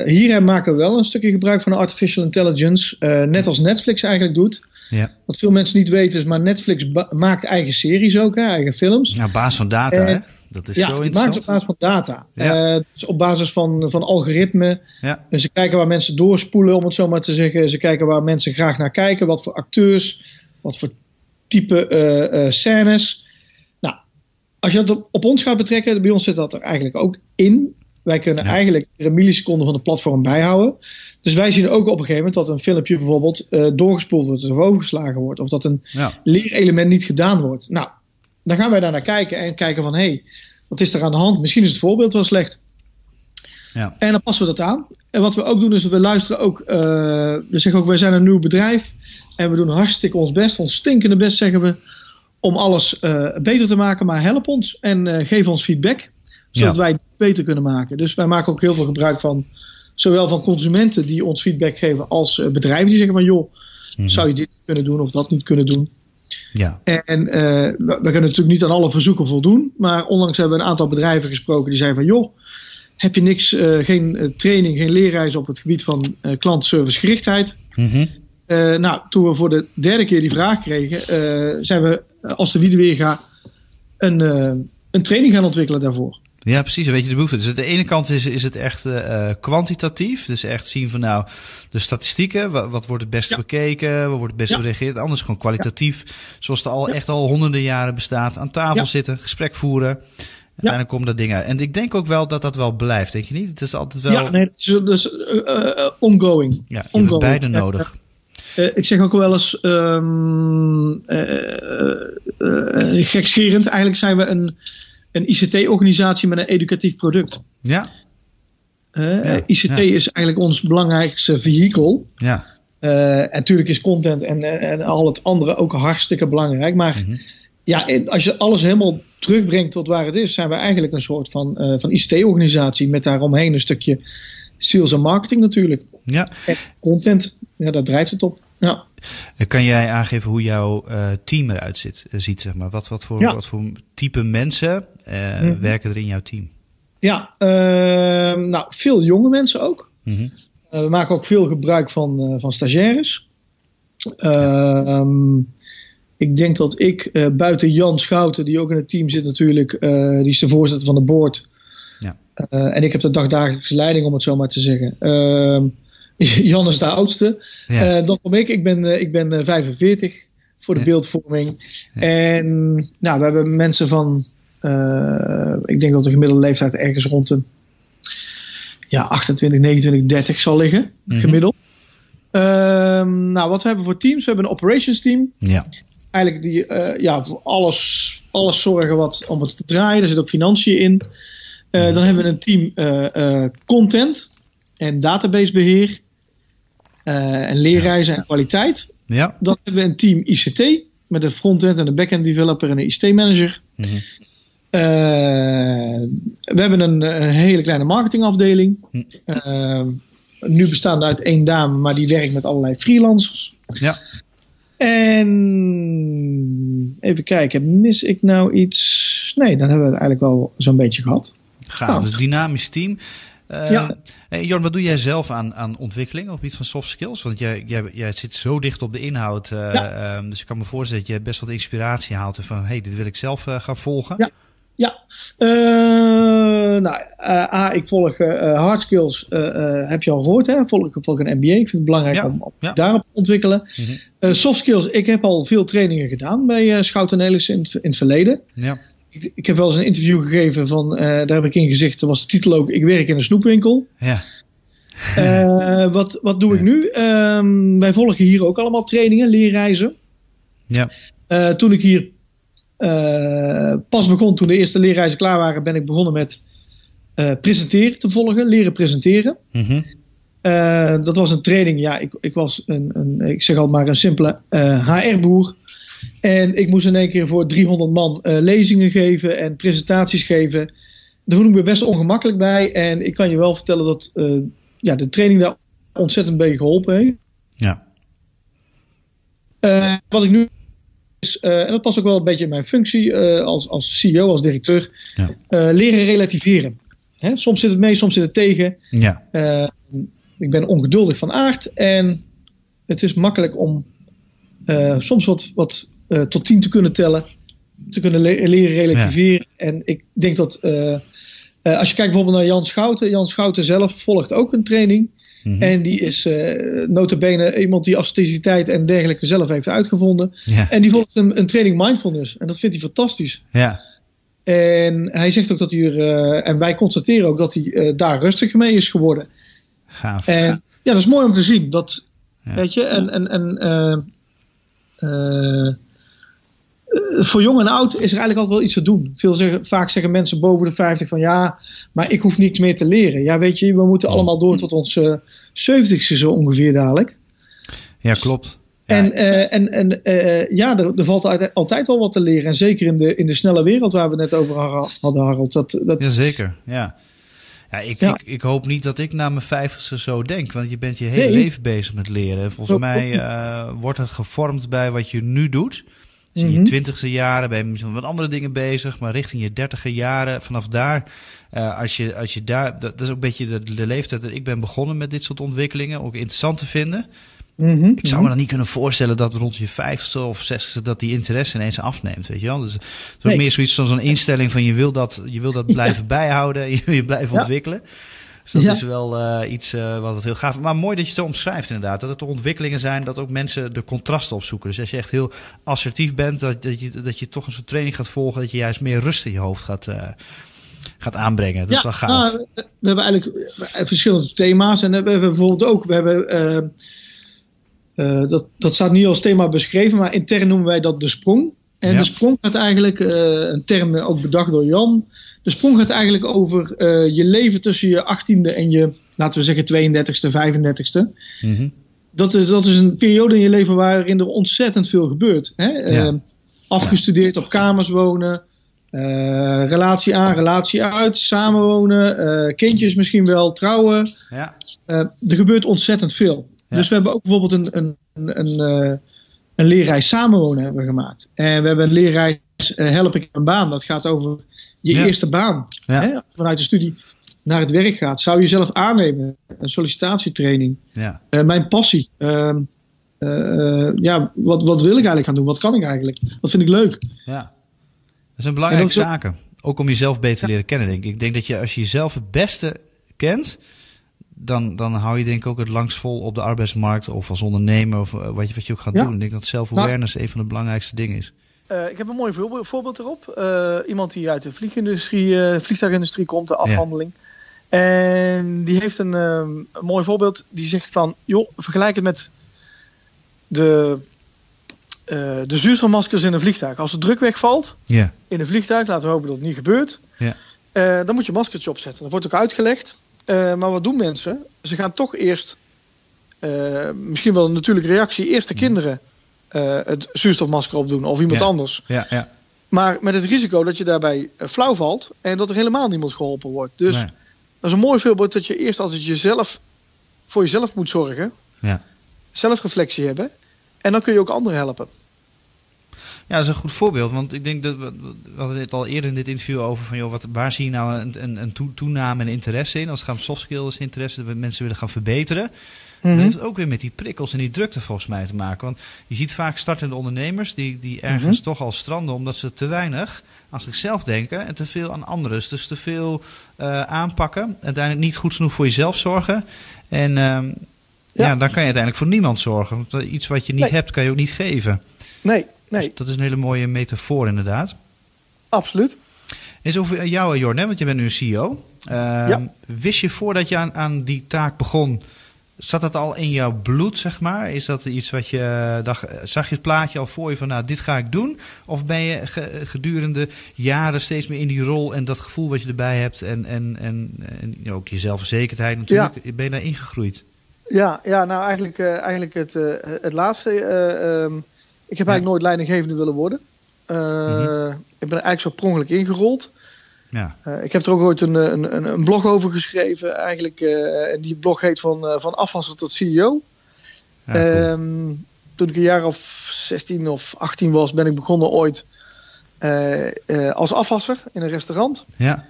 Speaker 2: hierin maken we wel een stukje gebruik van artificial intelligence. net als Netflix eigenlijk doet.
Speaker 1: Ja.
Speaker 2: Wat veel mensen niet weten is, maar Netflix maakt eigen series ook, hè, eigen films.
Speaker 1: ja op basis van data,
Speaker 2: Eh,
Speaker 1: hè? Dat is
Speaker 2: ja,
Speaker 1: zo
Speaker 2: maken ze op basis van data.
Speaker 1: Ja.
Speaker 2: Eh, dus op basis van, van algoritmen.
Speaker 1: Ja,
Speaker 2: En ze kijken waar mensen doorspoelen, om het zo maar te zeggen. Ze kijken waar mensen graag naar kijken. Wat voor acteurs, wat voor type eh, scènes. Nou, als je dat op, op ons gaat betrekken, bij ons zit dat er eigenlijk ook in. Wij kunnen
Speaker 1: Ja.
Speaker 2: eigenlijk een milliseconde van de platform bijhouden. Dus wij zien ook op een gegeven moment dat een filmpje bijvoorbeeld eh, doorgespoeld wordt of overgeslagen wordt. Of dat een
Speaker 1: ja,
Speaker 2: leerelement niet gedaan wordt. Nou, dan gaan wij daar naar kijken en kijken van hé, hey, wat is er aan de hand? Misschien is het voorbeeld wel slecht.
Speaker 1: ja.
Speaker 2: En dan passen we dat aan. En wat we ook doen is, we luisteren ook. eh, we zeggen ook, wij zijn een nieuw bedrijf. En we doen hartstikke ons best, ons stinkende best, zeggen we. Om alles eh, beter te maken. Maar help ons en geef ons feedback. Zodat
Speaker 1: Ja.
Speaker 2: wij het beter kunnen maken. Dus wij maken ook heel veel gebruik van. Zowel van consumenten die ons feedback geven. Als eh, bedrijven die zeggen van joh,
Speaker 1: Mhm.
Speaker 2: zou je dit kunnen doen of dat niet kunnen doen.
Speaker 1: ja.
Speaker 2: En eh, we, we kunnen natuurlijk niet aan alle verzoeken voldoen. Maar onlangs hebben we een aantal bedrijven gesproken die zeiden van joh, heb je niks, eh, geen training, geen leerreis op het gebied van eh klantservicegerichtheid. Eh, nou, toen we voor de derde keer die vraag kregen, zijn we als de wiede weer gaat een, eh, een training gaan ontwikkelen daarvoor.
Speaker 1: Ja, precies. Dan weet je de behoefte. Dus aan de ene kant is, is het echt eh, eh, kwantitatief. Dus echt zien van nou, de statistieken. Wat, wat wordt het beste
Speaker 2: Ja.
Speaker 1: bekeken? Wat wordt het beste
Speaker 2: Ja.
Speaker 1: bereageerd? Anders gewoon kwalitatief. Zoals het al echt al honderden jaren bestaat. Aan tafel zitten, gesprek voeren. Uiteindelijk komen dat dingen uit. En ik denk ook wel dat dat wel blijft. Denk je niet? Het is altijd wel...
Speaker 2: Ja, nee, is dus, ongoing.
Speaker 1: Ja, je hebt beide nodig.
Speaker 2: Ik zeg ook wel eens eh, gekscherend. Eigenlijk zijn we een, een ICT-organisatie met een educatief product.
Speaker 1: Ja,
Speaker 2: Eh,
Speaker 1: Ja,
Speaker 2: ICT
Speaker 1: ja.
Speaker 2: is eigenlijk ons belangrijkste vehikel.
Speaker 1: ja.
Speaker 2: Eh, en natuurlijk is content en, en al het andere ook hartstikke belangrijk. Maar
Speaker 1: Mhm.
Speaker 2: ja, als je alles helemaal terugbrengt tot waar het is, zijn we eigenlijk een soort van, eh, van ICT-organisatie met daaromheen een stukje sales en marketing natuurlijk.
Speaker 1: ja.
Speaker 2: En content, ja, daar drijft het op. Ja.
Speaker 1: Kan jij aangeven hoe jouw team eruit zit, ziet? Zeg maar? wat, wat, voor,
Speaker 2: Ja.
Speaker 1: wat voor type mensen eh,
Speaker 2: Mhm.
Speaker 1: werken er in jouw team?
Speaker 2: Ja, ehm, nou, veel jonge mensen ook.
Speaker 1: Mhm.
Speaker 2: Eh, we maken ook veel gebruik van, eh, van stagiaires. Ehm, ik denk dat ik, buiten Jan Schouten, die ook in het team zit natuurlijk, die is de voorzitter van de board.
Speaker 1: Ja.
Speaker 2: En ik heb de dagdagelijkse leiding, om het zo maar te zeggen. Ehm, Jan is de oudste.
Speaker 1: Ja.
Speaker 2: Dan kom ik, ik ben, ik ben eh, 45 voor de
Speaker 1: Ja.
Speaker 2: beeldvorming. En nou, we hebben mensen van, ik denk dat de gemiddelde leeftijd ergens rond de ja, 28, 29, 30 zal liggen,
Speaker 1: Mhm.
Speaker 2: gemiddeld. Ehm, nou, wat we hebben voor teams? We hebben een operations team.
Speaker 1: ja.
Speaker 2: Eigenlijk die eh, ja, voor alles, alles zorgen wat om het te draaien. Er zit ook financiën in. dan hebben we een team content en databasebeheer en leerreizen en kwaliteit.
Speaker 1: Ja.
Speaker 2: Dan hebben we een team ICT met een front-end en een back-end developer en een ICT-manager.
Speaker 1: Mhm.
Speaker 2: we hebben een, een, hele kleine marketingafdeling.
Speaker 1: Hm.
Speaker 2: nu bestaande uit één dame, maar die werkt met allerlei freelancers.
Speaker 1: Ja.
Speaker 2: En even kijken, mis ik nou iets? Nee, dan hebben we het eigenlijk wel zo'n beetje gehad.
Speaker 1: Gaaf, nou. dus dynamisch team. Uh,
Speaker 2: ja.
Speaker 1: Hey Jorn, wat doe jij zelf aan, aan ontwikkeling op het gebied van soft skills? Want jij, jij, jij zit zo dicht op de inhoud. Uh, ja. um, dus ik kan me voorstellen dat je best wat inspiratie haalt. Van, hey, dit wil ik zelf uh, gaan volgen.
Speaker 2: Ja. Ja, nou, A, ik volg hard skills, heb je al gehoord, hè? Volg, volg een MBA. Ik vind het belangrijk
Speaker 1: ja.
Speaker 2: om,
Speaker 1: ja.
Speaker 2: daarop te ontwikkelen.
Speaker 1: Mm -hmm.
Speaker 2: soft skills, ik heb al veel trainingen gedaan bij Schouten Nelissen in, in het verleden.
Speaker 1: Ja.
Speaker 2: Ik, ik, heb wel eens een interview gegeven van, daar heb ik in gezegd, was de titel ook, ik werk in een snoepwinkel.
Speaker 1: Ja.
Speaker 2: Uh, wat, wat doe ik nu? Um, wij volgen hier ook allemaal trainingen, leerreizen.
Speaker 1: Ja.
Speaker 2: Uh, toen ik hier uh, pas begon, toen de eerste leerreizen klaar waren, ben ik begonnen met presenteren te volgen, leren presenteren.
Speaker 1: Mm -hmm.
Speaker 2: dat was een training, ja, ik, ik was een, een, ik zeg al maar een simpele HR-boer. En ik moest in één keer voor 300 man lezingen geven en presentaties geven. Daar voel ik me best ongemakkelijk bij. En ik kan je wel vertellen dat ja, de training daar ontzettend bij geholpen heeft.
Speaker 1: Ja.
Speaker 2: Uh, wat ik nu is, uh, en dat past ook wel een beetje in mijn functie uh, als, als CEO, als directeur,
Speaker 1: ja.
Speaker 2: leren relativeren. Hè? Soms zit het mee, soms zit het tegen.
Speaker 1: Ja.
Speaker 2: ik ben ongeduldig van aard en het is makkelijk om soms wat, wat tot tien te kunnen tellen, te kunnen le leren relativeren. Ja. En ik denk dat uh, als je kijkt bijvoorbeeld naar Jan Schouten. Jan Schouten zelf volgt ook een training.
Speaker 1: Mm -hmm.
Speaker 2: En die is uh, notabene iemand die authenticiteit en dergelijke zelf heeft uitgevonden. En die volgt een, een, training mindfulness. En dat vindt hij fantastisch.
Speaker 1: Ja.
Speaker 2: En hij zegt ook dat hij er, uh, en wij constateren ook dat hij uh, daar rustig mee is geworden.
Speaker 1: Gaaf.
Speaker 2: En ja, dat is mooi om te zien. Dat,
Speaker 1: ja.
Speaker 2: weet je, en, en, en voor jong en oud is er eigenlijk altijd wel iets te doen. Veel zeggen, vaak zeggen mensen boven de 50 van ja, maar ik hoef niks meer te leren. Ja, weet je, we moeten allemaal door tot onze zeventigste zo ongeveer dadelijk.
Speaker 1: Ja, klopt. Ja.
Speaker 2: En, uh, en, en uh, ja, er, er valt altijd wel wat te leren. En zeker in de, in de snelle wereld waar we net over hadden, Harold. Dat, dat...
Speaker 1: Jazeker, ja. Ja, ik,
Speaker 2: Ja.
Speaker 1: Ik, ik hoop niet dat ik na mijn vijftigste zo denk. Want je bent je hele
Speaker 2: Nee.
Speaker 1: leven bezig met leren. En volgens mij eh, wordt het gevormd bij wat je nu doet. Dus in
Speaker 2: Mhm.
Speaker 1: je twintigste jaren ben je misschien met andere dingen bezig. Maar richting je dertiger jaren, vanaf daar... eh, als, je, als je daar... Dat, is ook een beetje de, de leeftijd dat ik ben begonnen met dit soort ontwikkelingen. Ook interessant te vinden.
Speaker 2: Mhm,
Speaker 1: Ik zou me dan niet kunnen voorstellen dat rond je vijftigste of zestigste dat die interesse ineens afneemt, weet je wel. Dus het is
Speaker 2: Nee.
Speaker 1: meer zoiets van zo'n instelling van je wil dat, je wil dat blijven bijhouden, je wil je blijven
Speaker 2: Ja.
Speaker 1: ontwikkelen. Dus dat
Speaker 2: Ja.
Speaker 1: is wel eh, iets eh, wat het heel gaaf Maar mooi dat je het zo omschrijft inderdaad. Dat er toch ontwikkelingen zijn dat ook mensen de contrasten opzoeken. Dus als je echt heel assertief bent, dat, dat, je, dat je toch een soort training gaat volgen, dat je juist meer rust in je hoofd gaat, eh, gaat aanbrengen. Dat is wel gaaf.
Speaker 2: nou, we hebben eigenlijk verschillende thema's. En we hebben bijvoorbeeld ook, we hebben, dat, dat staat niet als thema beschreven, maar intern noemen wij dat de sprong. En
Speaker 1: Ja.
Speaker 2: de sprong gaat eigenlijk, eh, een term ook bedacht door Jan. De sprong gaat eigenlijk over eh, je leven tussen je 18e en je, laten we zeggen, 32e, 35e.
Speaker 1: Mhm.
Speaker 2: Dat is, dat is een periode in je leven waarin er ontzettend veel gebeurt. Hè?
Speaker 1: Ja.
Speaker 2: Eh, afgestudeerd op kamers wonen. eh, relatie aan, relatie uit, samenwonen, eh, kindjes misschien wel, trouwen.
Speaker 1: Ja.
Speaker 2: Eh, er gebeurt ontzettend veel. Dus we hebben ook bijvoorbeeld een, een, een, een, eh, een leerreis samenwonen hebben we gemaakt. En we hebben een leerreis eh, Help ik een baan. Dat gaat over je
Speaker 1: Ja.
Speaker 2: eerste baan.
Speaker 1: Ja.
Speaker 2: Hè? Vanuit de studie naar het werk gaat. Zou je zelf aannemen. Een sollicitatietraining.
Speaker 1: Ja.
Speaker 2: Eh, mijn passie. Ehm, eh, ja, wat, wat wil ik eigenlijk gaan doen? Wat kan ik eigenlijk? Wat vind ik leuk?
Speaker 1: Ja. Dat zijn belangrijke
Speaker 2: dat
Speaker 1: zaken. Ook om jezelf beter te leren kennen, denk ik. Ik denk dat je als je jezelf het beste kent, dan, dan hou je denk ik ook het langst vol op de arbeidsmarkt of als ondernemer of eh, wat je, wat je ook gaat
Speaker 2: Ja.
Speaker 1: doen. Ik denk dat self-awareness een van de belangrijkste dingen is.
Speaker 2: Eh, ik heb een mooi voorbeeld, erop. Eh, iemand die uit de vliegindustrie, vliegtuigindustrie komt, de afhandeling. En die heeft een, ehm, een mooi voorbeeld. Die zegt van, joh, vergelijk het met de, de zuurstofmaskers in een vliegtuig. Als de druk wegvalt
Speaker 1: Ja.
Speaker 2: in een vliegtuig, laten we hopen dat het niet gebeurt.
Speaker 1: Ja.
Speaker 2: Dan moet je maskertje opzetten. Dat wordt ook uitgelegd. Uh, maar wat doen mensen? Ze gaan toch eerst, uh, misschien wel een natuurlijke reactie, eerst de kinderen het zuurstofmasker opdoen of iemand
Speaker 1: ja.
Speaker 2: anders.
Speaker 1: Ja, ja.
Speaker 2: Maar met het risico dat je daarbij flauw valt en dat er helemaal niemand geholpen wordt. Dus
Speaker 1: Nee.
Speaker 2: dat is een mooi voorbeeld dat je eerst als het jezelf voor jezelf moet zorgen,
Speaker 1: Ja.
Speaker 2: zelfreflectie hebben. En dan kun je ook anderen helpen.
Speaker 1: Ja, dat is een goed voorbeeld. Want ik denk dat we, we hadden het al eerder in dit interview over van joh, wat, waar zie je nou een, een, een toe- toename en interesse in? Als het gaat om soft skills interesse, dat we mensen willen gaan verbeteren.
Speaker 2: Mhm.
Speaker 1: Dat heeft ook weer met die prikkels en die drukte volgens mij te maken. Want je ziet vaak startende ondernemers die, die ergens
Speaker 2: Mhm.
Speaker 1: toch al stranden omdat ze te weinig aan zichzelf denken en te veel aan anderen. Dus te veel eh, aanpakken, uiteindelijk niet goed genoeg voor jezelf zorgen. En ehm, ja.
Speaker 2: Ja.
Speaker 1: dan kan je uiteindelijk voor niemand zorgen. Want eh, iets wat je niet
Speaker 2: Nee.
Speaker 1: hebt, kan je ook niet geven.
Speaker 2: Nee, nee,
Speaker 1: Dus dat is een hele mooie metafoor inderdaad.
Speaker 2: absoluut.
Speaker 1: Is over jou, Jorn, hè? want je bent nu een CEO. Ehm,
Speaker 2: Ja.
Speaker 1: Wist je voordat je aan, aan die taak begon, zat dat al in jouw bloed, zeg maar? Is dat iets wat je dacht, eh, zag je het plaatje al voor je van, nou, dit ga ik doen? Of ben je ge- gedurende jaren steeds meer in die rol en dat gevoel wat je erbij hebt en, en, en, en ook je zelfverzekerdheid natuurlijk, ben je daar ingegroeid?
Speaker 2: Ja, ja nou eigenlijk, eh, eigenlijk het, eh, het laatste. eh, ehm, ik heb eigenlijk nooit leidinggevende willen worden. Eh,
Speaker 1: Mhm.
Speaker 2: Ik ben er eigenlijk zo per ongeluk ingerold.
Speaker 1: Ja,
Speaker 2: Eh, ik heb er ook ooit een, een, een, blog over geschreven. Eigenlijk, eh, en die blog heet van, van afwasser tot CEO.
Speaker 1: ja.
Speaker 2: Ehm, toen ik een jaar of 16 of 18 was, ben ik begonnen ooit als afwasser in een restaurant.
Speaker 1: ja.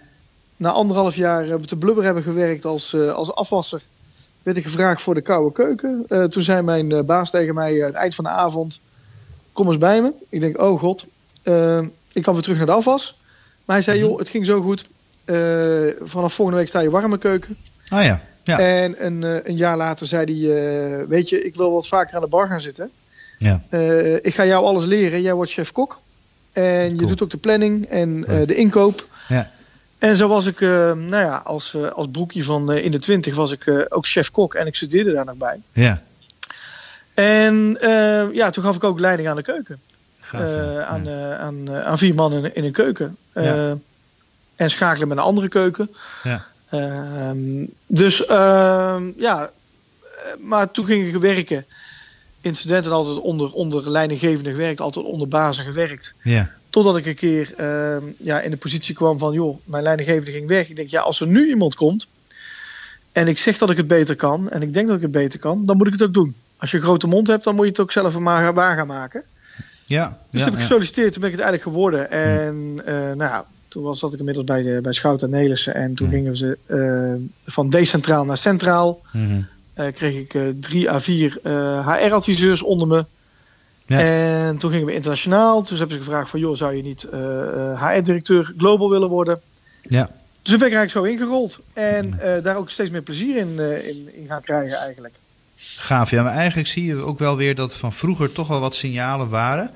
Speaker 2: Na anderhalf jaar te blubber hebben gewerkt als, als afwasser, werd ik gevraagd voor de koude keuken. Toen zei mijn baas tegen mij het eind van de avond: Kom eens bij me. Ik denk: Oh god, eh, ik kan weer terug naar de afwas. Maar hij zei:
Speaker 1: Mhm.
Speaker 2: Joh, het ging zo goed. Eh, vanaf volgende week sta je warme keuken.
Speaker 1: Oh ja, ja.
Speaker 2: En een, eh, een jaar later zei hij: Weet je, ik wil wat vaker aan de bar gaan zitten.
Speaker 1: ja.
Speaker 2: Ik ga jou alles leren. Jij wordt chef-kok. En je doet ook de planning en de inkoop.
Speaker 1: Ja.
Speaker 2: En zo was ik, nou ja, als, als broekje van in de twintig was ik ook chef-kok en ik studeerde daar nog bij.
Speaker 1: ja.
Speaker 2: En eh, ja, toen gaf ik ook leiding aan de keuken.
Speaker 1: Gaaf,
Speaker 2: Eh,
Speaker 1: ja.
Speaker 2: aan, eh, aan, aan vier man in, in een keuken.
Speaker 1: Ja.
Speaker 2: En schakelen met een andere keuken.
Speaker 1: Ja.
Speaker 2: Ehm, dus ehm, ja, maar toen ging ik werken. In studenten altijd onder, onder leidinggevende gewerkt, altijd onder bazen gewerkt.
Speaker 1: ja.
Speaker 2: Totdat ik een keer ehm, ja, in de positie kwam van, joh, mijn leidinggevende ging weg. Ik denk, ja, als er nu iemand komt en ik zeg dat ik het beter kan en ik denk dat ik het beter kan, dan moet ik het ook doen. Als je een grote mond hebt, dan moet je het ook zelf maar waar gaan maken.
Speaker 1: Ja,
Speaker 2: Dus
Speaker 1: ja,
Speaker 2: heb ik
Speaker 1: ja.
Speaker 2: gesolliciteerd, toen ben ik het eigenlijk geworden. En eh, nou ja, toen was, zat ik inmiddels bij, de, bij Schout en Nelissen. En toen
Speaker 1: Ja.
Speaker 2: gingen ze eh, van decentraal naar centraal. Eh, kreeg ik drie à vier HR-adviseurs onder me.
Speaker 1: Ja.
Speaker 2: En toen gingen we internationaal. Toen hebben ze gevraagd van, joh, zou je niet HR-directeur global willen worden?
Speaker 1: Ja.
Speaker 2: Dus toen ben ik eigenlijk zo ingerold. En daar ook steeds meer plezier in, in, in gaan krijgen eigenlijk.
Speaker 1: Gaaf, ja, maar eigenlijk zie je ook wel weer dat van vroeger toch wel wat signalen waren.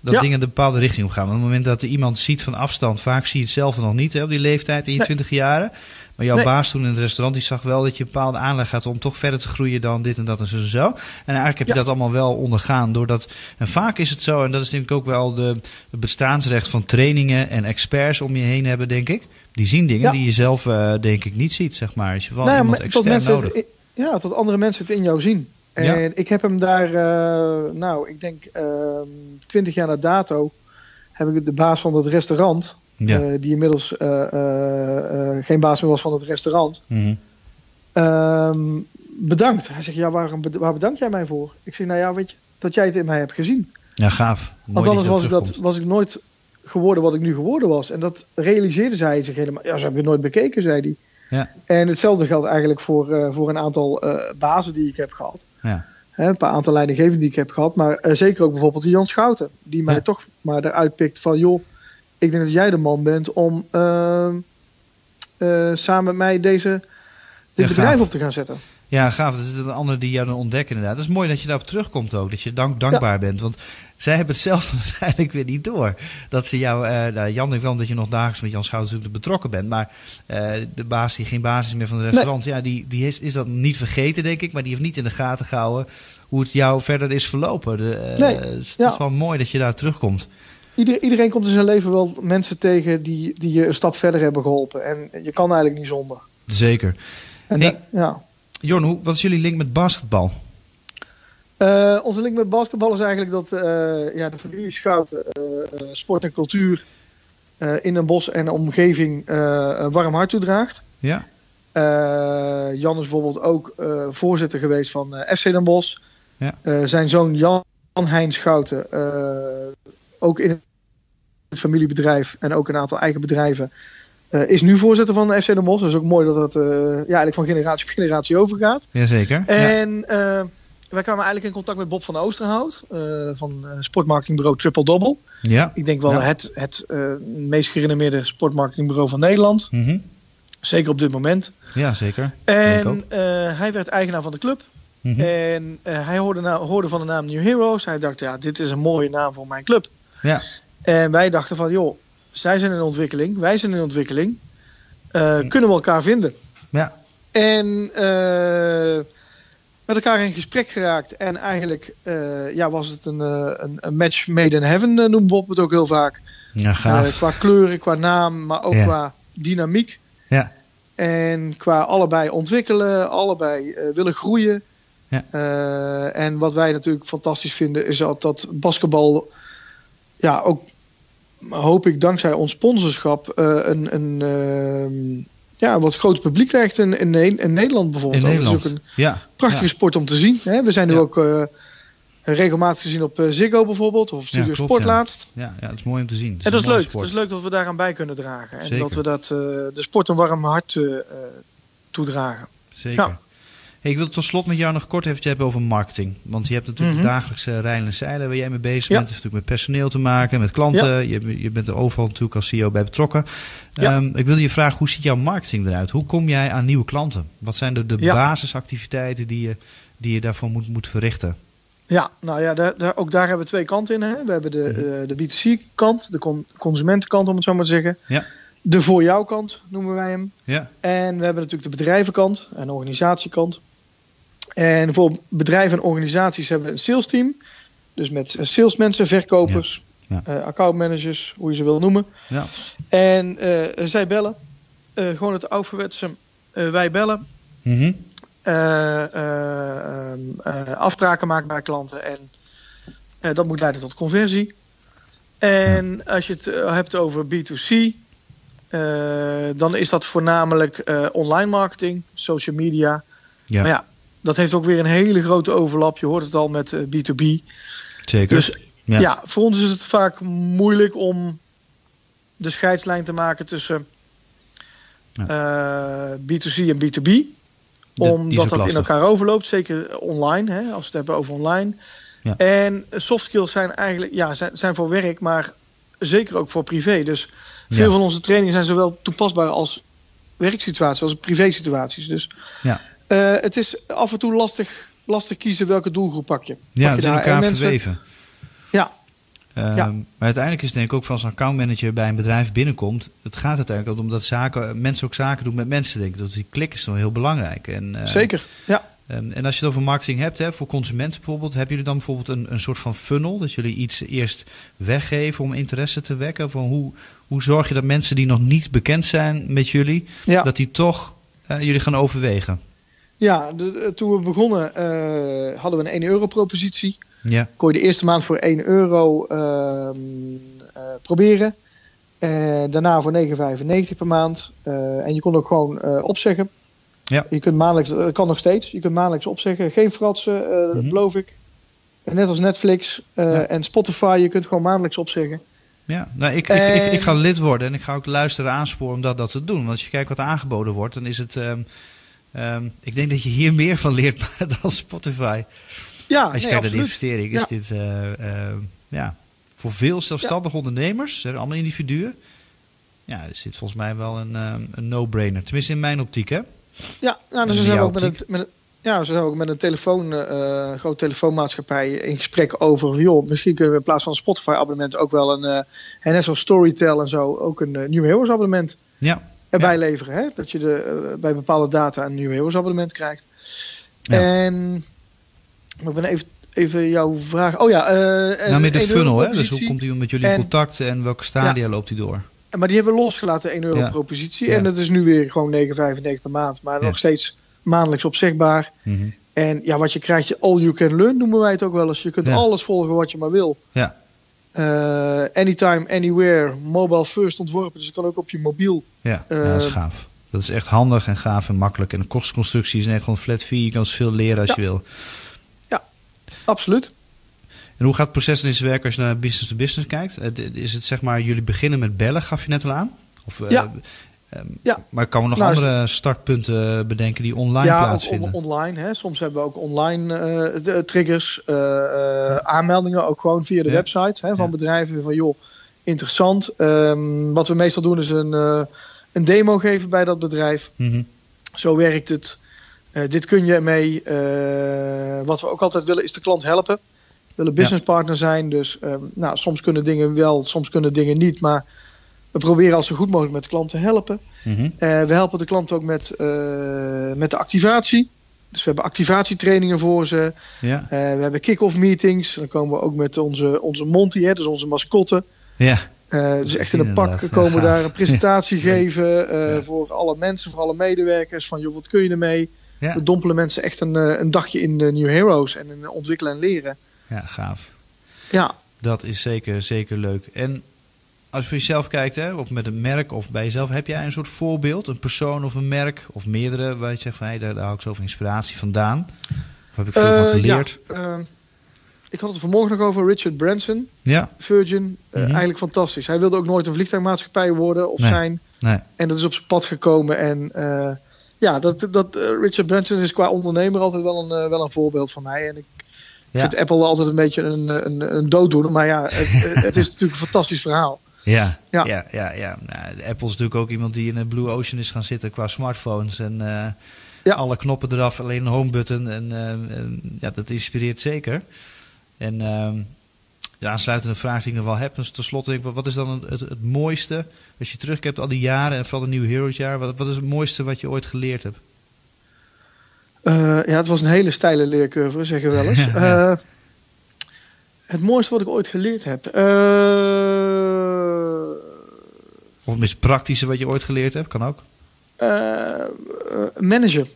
Speaker 1: Dat
Speaker 2: Ja.
Speaker 1: dingen de bepaalde richting op gaan. Want op het moment dat er iemand ziet van afstand, vaak zie je het zelf nog niet hè, op die leeftijd in je
Speaker 2: Nee.
Speaker 1: twintig jaren. Maar jouw
Speaker 2: Nee.
Speaker 1: baas toen in het restaurant, die zag wel dat je een bepaalde aanleg had om toch verder te groeien dan dit en dat en zo en zo. En eigenlijk heb je
Speaker 2: Ja.
Speaker 1: dat allemaal wel ondergaan. Doordat, en vaak is het zo, en dat is denk ik ook wel de, het bestaansrecht van trainingen en experts om je heen hebben, denk ik. Die zien dingen
Speaker 2: Ja.
Speaker 1: die je zelf denk ik niet ziet, zeg maar. Dus je wel
Speaker 2: Nou
Speaker 1: iemand extern nodig.
Speaker 2: het ja, tot andere mensen het in jou zien. En
Speaker 1: Ja.
Speaker 2: ik heb hem daar, eh, nou, ik denk twintig jaar na dato, heb ik de baas van het restaurant,
Speaker 1: Ja.
Speaker 2: eh, die inmiddels eh, geen baas meer was van het restaurant,
Speaker 1: Mhm.
Speaker 2: ehm, bedankt. Hij zegt, ja, waarom, waar bedank jij mij voor? Ik zeg, nou ja, weet je, dat jij het in mij hebt gezien.
Speaker 1: Ja, gaaf. Mooi
Speaker 2: Want
Speaker 1: dat
Speaker 2: anders was ik, dat, was ik nooit geworden wat ik nu geworden was. En dat realiseerde zij zich helemaal. Ja, ze hebben het nooit bekeken, zei hij.
Speaker 1: Ja.
Speaker 2: En hetzelfde geldt eigenlijk voor, eh, voor een aantal eh, bazen die ik heb gehad.
Speaker 1: Ja.
Speaker 2: Een paar aantal leidinggevenden die ik heb gehad. Maar eh, zeker ook bijvoorbeeld die Jan Schouten. Die mij
Speaker 1: Ja.
Speaker 2: toch maar eruit pikt van... joh, ik denk dat jij de man bent om ehm, eh, samen met mij deze, dit bedrijf op te gaan zetten.
Speaker 1: Ja, gaaf. Dat is een ander die jou dan ontdekken inderdaad. Het is mooi dat je daarop terugkomt ook. Dat je dank, dankbaar bent. Want zij hebben het zelf waarschijnlijk weer niet door. Dat ze jou... eh nou, Jan denkt wel dat je nog dagelijks met Jan Schouten betrokken bent. Maar eh, de baas die geen baas is meer van het restaurant... Ja, die, die is, is dat niet vergeten, denk ik. Maar die heeft niet in de gaten gehouden hoe het jou verder is verlopen. De, eh,
Speaker 2: Nee,
Speaker 1: dus Het
Speaker 2: ja.
Speaker 1: is wel mooi dat je daar terugkomt.
Speaker 2: Ieder, iedereen komt in zijn leven wel mensen tegen die, die je een stap verder hebben geholpen. En je kan eigenlijk niet zonder.
Speaker 1: Zeker.
Speaker 2: En
Speaker 1: Hey.
Speaker 2: dat- ja.
Speaker 1: Jorn, hoe, wat is jullie link met basketbal?
Speaker 2: Eh, onze link met basketbal is eigenlijk dat eh, ja, de familie Schouten eh, sport en cultuur in een bos en omgeving een warm hart toedraagt.
Speaker 1: Ja?
Speaker 2: Jan is bijvoorbeeld ook voorzitter geweest van FC Den Bosch.
Speaker 1: Ja.
Speaker 2: Zijn zoon Jan Hein Schouten, ook in het familiebedrijf en ook een aantal eigen bedrijven, eh, is nu voorzitter van FC Den Bosch. Dat is ook mooi dat dat eh, ja, eigenlijk van generatie op generatie overgaat.
Speaker 1: Jazeker. Ja.
Speaker 2: En eh, wij kwamen eigenlijk in contact met Bob van Oosterhout van sportmarketingbureau Triple Double.
Speaker 1: ja.
Speaker 2: Ik denk wel
Speaker 1: Ja.
Speaker 2: het, het meest gerenommeerde sportmarketingbureau van Nederland.
Speaker 1: Mhm.
Speaker 2: Zeker op dit moment.
Speaker 1: ja, zeker.
Speaker 2: En hij werd eigenaar van de club.
Speaker 1: Mhm.
Speaker 2: En hij hoorde, hoorde van de naam New Heroes. Hij dacht, ja, dit is een mooie naam voor mijn club.
Speaker 1: Ja.
Speaker 2: En wij dachten van, joh, zij zijn in ontwikkeling, wij zijn in ontwikkeling. Eh,
Speaker 1: Hm.
Speaker 2: Kunnen we elkaar vinden?
Speaker 1: Ja.
Speaker 2: En eh, met elkaar in gesprek geraakt. En eigenlijk eh, ja, was het een, een, een match made in heaven, noemt Bob het ook heel vaak.
Speaker 1: Ja, gaaf.
Speaker 2: Qua kleuren, qua naam, maar ook
Speaker 1: Ja.
Speaker 2: qua dynamiek.
Speaker 1: Ja.
Speaker 2: En qua allebei ontwikkelen, allebei willen groeien.
Speaker 1: Ja.
Speaker 2: En wat wij natuurlijk fantastisch vinden, is dat, dat basketbal, ja, ook hoop ik dankzij ons sponsorschap, eh, een, een, ehm, ja, een wat groter publiek krijgt in, in, Ne- in Nederland bijvoorbeeld.
Speaker 1: In. Nederland.
Speaker 2: Dat is ook een
Speaker 1: ja.
Speaker 2: prachtige
Speaker 1: Ja.
Speaker 2: sport om te zien. Hè? We zijn nu
Speaker 1: Ja.
Speaker 2: ook eh, regelmatig gezien op eh, Ziggo bijvoorbeeld, of Studio
Speaker 1: klopt,
Speaker 2: Sport
Speaker 1: ja.
Speaker 2: laatst.
Speaker 1: Ja, ja, het is mooi om te zien. Het
Speaker 2: En dat is leuk.
Speaker 1: sport.
Speaker 2: Dat is leuk dat we daaraan bij kunnen dragen. En
Speaker 1: Zeker.
Speaker 2: dat we dat, eh, de sport een warm hart toedragen.
Speaker 1: Zeker. Hey, ik wil tot slot met jou nog kort even hebben over marketing. Want je hebt natuurlijk
Speaker 2: Mhm.
Speaker 1: de dagelijkse rijden en zeilen waar jij mee bezig
Speaker 2: Ja.
Speaker 1: bent. Het heeft natuurlijk met personeel te maken, met klanten. Je, je bent er overal natuurlijk als CEO bij betrokken.
Speaker 2: Ja.
Speaker 1: Ehm, ik wilde je vragen, hoe ziet jouw marketing eruit? Hoe kom jij aan nieuwe klanten? Wat zijn de, de basisactiviteiten die je, die je daarvoor moet, moet verrichten?
Speaker 2: Ja, nou ja, daar, daar, ook daar hebben we twee kanten in. Hè. We hebben de,
Speaker 1: Mhm.
Speaker 2: eh, de B2C-kant, de con- consumentenkant om het zo maar te zeggen.
Speaker 1: Ja.
Speaker 2: De voor jou kant noemen wij hem.
Speaker 1: Ja,
Speaker 2: En we hebben natuurlijk de bedrijvenkant en organisatiekant. En voor bedrijven en organisaties hebben we een sales team. Dus met salesmensen, verkopers,
Speaker 1: Ja.
Speaker 2: eh, accountmanagers, hoe je ze wil noemen.
Speaker 1: ja,
Speaker 2: En eh, zij bellen. Eh, gewoon het ouderwetse wij bellen.
Speaker 1: Mhm.
Speaker 2: afspraken maken bij klanten. En dat moet leiden tot conversie. En als je het hebt over B2C, eh, dan is dat voornamelijk online marketing, social media.
Speaker 1: ja,
Speaker 2: Maar ja, dat heeft ook weer een hele grote overlap. Je hoort het al met eh, B2B.
Speaker 1: zeker.
Speaker 2: Dus
Speaker 1: Ja.
Speaker 2: ja. voor ons is het vaak moeilijk om de scheidslijn te maken tussen eh, B2C en B2B.
Speaker 1: die is ook
Speaker 2: Omdat dat in elkaar overloopt, zeker online, hè, als we het hebben over online.
Speaker 1: Ja.
Speaker 2: En soft skills zijn eigenlijk ja, zijn, zijn voor werk, maar zeker ook voor privé. Dus veel van onze trainingen zijn zowel toepasbaar als werksituaties, als privé-situaties. Dus
Speaker 1: Ja.
Speaker 2: Eh, het is af en toe lastig, lastig kiezen welke doelgroep pak je.
Speaker 1: Ja,
Speaker 2: Pak je
Speaker 1: elkaar verweven.
Speaker 2: Ja,
Speaker 1: Ehm,
Speaker 2: Ja.
Speaker 1: Maar uiteindelijk is het denk ik ook van als een accountmanager bij een bedrijf binnenkomt. Het gaat uiteindelijk om dat zaken, mensen ook zaken doen met mensen. Denk ik. Dat die klik is toch heel belangrijk. En, eh,
Speaker 2: zeker. Ja.
Speaker 1: en als je het over marketing hebt, hè, voor consumenten bijvoorbeeld, hebben jullie dan bijvoorbeeld een, een soort van funnel? Dat jullie iets eerst weggeven om interesse te wekken? Van hoe, hoe zorg je dat mensen die nog niet bekend zijn met jullie,
Speaker 2: Ja.
Speaker 1: dat die toch eh, jullie gaan overwegen?
Speaker 2: Ja, de- de- toen we begonnen eh, hadden we een 1 euro propositie.
Speaker 1: Ja,
Speaker 2: Kon je de eerste maand voor 1 euro ehm, eh, proberen. Eh, daarna voor 9,95 per maand. Eh, en je kon ook gewoon eh, opzeggen.
Speaker 1: Ja.
Speaker 2: Je kunt maandelijks, dat kan nog steeds. Je kunt maandelijks opzeggen. Geen fratsen, eh,
Speaker 1: Mhm.
Speaker 2: beloof ik. Net als Netflix eh,
Speaker 1: Ja.
Speaker 2: en Spotify, je kunt gewoon maandelijks opzeggen.
Speaker 1: Ja, nou, ik, ik, ik, ga lid worden en ik ga ook luisteren aansporen om dat, dat te doen. Want als je kijkt wat er aangeboden wordt, dan is het. ehm, ehm, ik denk dat je hier meer van leert dan Spotify.
Speaker 2: Ja,
Speaker 1: Als je
Speaker 2: nee,
Speaker 1: kijkt naar de investering, is
Speaker 2: Ja.
Speaker 1: dit eh, ehm, ja, voor veel zelfstandige ondernemers, zijn allemaal individuen. Ja, is dit volgens mij wel een, ehm, een no-brainer. Tenminste in mijn optiek, hè?
Speaker 2: Ja, nou, dus we zijn
Speaker 1: jouw
Speaker 2: ook met een, met ja, zo zijn we ook met een telefoon, eh, een grote telefoonmaatschappij in gesprek over. joh, misschien kunnen we in plaats van een Spotify-abonnement ook wel een. eh, en net zoals Storytel en zo, ook een eh, New Heroes abonnement
Speaker 1: Ja,
Speaker 2: erbij leveren. Hè? Dat je de, eh, bij bepaalde data een abonnement krijgt.
Speaker 1: Ja.
Speaker 2: En ik ben even even jouw vraag. Oh ja, uh,
Speaker 1: nou met de funnel, hè? Dus hoe komt hij met jullie in contact en welke stadia loopt hij door?
Speaker 2: Maar die hebben we losgelaten, 1 euro propositie. En dat is nu weer gewoon 9,95 per maand. Maar nog steeds maandelijks opzegbaar. Mm En ja, wat je krijgt, je all you can learn noemen wij het ook wel eens. Je kunt alles volgen wat je maar wil.
Speaker 1: Ja.
Speaker 2: Uh, anytime, anywhere, mobile first ontworpen. Dus het kan ook op je mobiel.
Speaker 1: Ja, uh, dat is gaaf. Dat is echt handig en gaaf en makkelijk. En de kostconstructie is echt gewoon flat fee. Je kan veel leren als je wil.
Speaker 2: Ja, absoluut.
Speaker 1: En hoe gaat het proces in werken als je naar business to business kijkt? Eh, is het zeg maar, jullie beginnen met bellen, gaf je net al aan? Of,
Speaker 2: ja.
Speaker 1: Um, ja. Maar kan we nog nou, andere startpunten bedenken die online
Speaker 2: ja,
Speaker 1: plaatsvinden?
Speaker 2: Ja, online. Hè. Soms hebben we ook online uh, triggers, uh, aanmeldingen, ook gewoon via de ja. website hè, van bedrijven. Van joh, interessant. Um, wat we meestal doen is een, een demo geven bij dat bedrijf.
Speaker 1: Mm -hmm.
Speaker 2: Zo werkt het. dit kun je mee. wat we ook altijd willen is de klant helpen. We willen businesspartner zijn. Dus um, nou, soms kunnen dingen wel, soms kunnen dingen niet. Maar we proberen als zo goed mogelijk met de klant te helpen.
Speaker 1: Mm -hmm.
Speaker 2: uh, we helpen de klant ook met, met de activatie. Dus we hebben activatietrainingen voor ze.
Speaker 1: Ja.
Speaker 2: Uh, we hebben kick-off meetings. Dan komen we ook met onze, onze Monty, hè, dus onze mascotte.
Speaker 1: Ja.
Speaker 2: Dus echt in een pak komen daar een presentatie geven ja. voor alle mensen, voor alle medewerkers. Van joh, wat kun je ermee? We dompelen mensen echt een, een dagje in de New Heroes en in ontwikkelen en leren.
Speaker 1: Ja, gaaf.
Speaker 2: Ja.
Speaker 1: Dat is zeker, zeker leuk. En als je voor jezelf kijkt, hè, of met een merk of bij jezelf, heb jij een soort voorbeeld, een persoon of een merk of meerdere, waar je zegt van hey, daar, daar hou ik zoveel inspiratie vandaan? Of heb ik veel uh, van geleerd?
Speaker 2: Ja, uh, ik had het vanmorgen nog over Richard Branson,
Speaker 1: ja.
Speaker 2: Virgin. Mm -hmm. Eigenlijk fantastisch. Hij wilde ook nooit een vliegtuigmaatschappij worden of
Speaker 1: nee.
Speaker 2: zijn.
Speaker 1: Nee.
Speaker 2: En dat is op zijn pad gekomen. En uh, ja, dat, dat, Richard Branson is qua ondernemer altijd wel een, wel een voorbeeld van mij. En ik ja. vind Apple altijd een beetje een, een, een dooddoener. Maar ja, het, het is natuurlijk een fantastisch verhaal.
Speaker 1: Ja, ja, ja, ja. ja. Nou, Apple is natuurlijk ook iemand die in een Blue Ocean is gaan zitten qua smartphones. En ja. alle knoppen eraf, alleen een home button. En ja, dat inspireert zeker. En uh, de aansluitende vraag die ik nog wel heb, dus tenslotte denk ik, wat is dan het, het, het mooiste, als je terugkijkt al die jaren en vooral de New Heroes jaar, wat, wat is het mooiste wat je ooit geleerd hebt?
Speaker 2: Uh, ja, het was een hele steile leercurve, zeggen we wel eens. uh, het mooiste wat ik ooit geleerd heb. Uh,
Speaker 1: of het meest praktische wat je ooit geleerd hebt, kan ook.
Speaker 2: manager.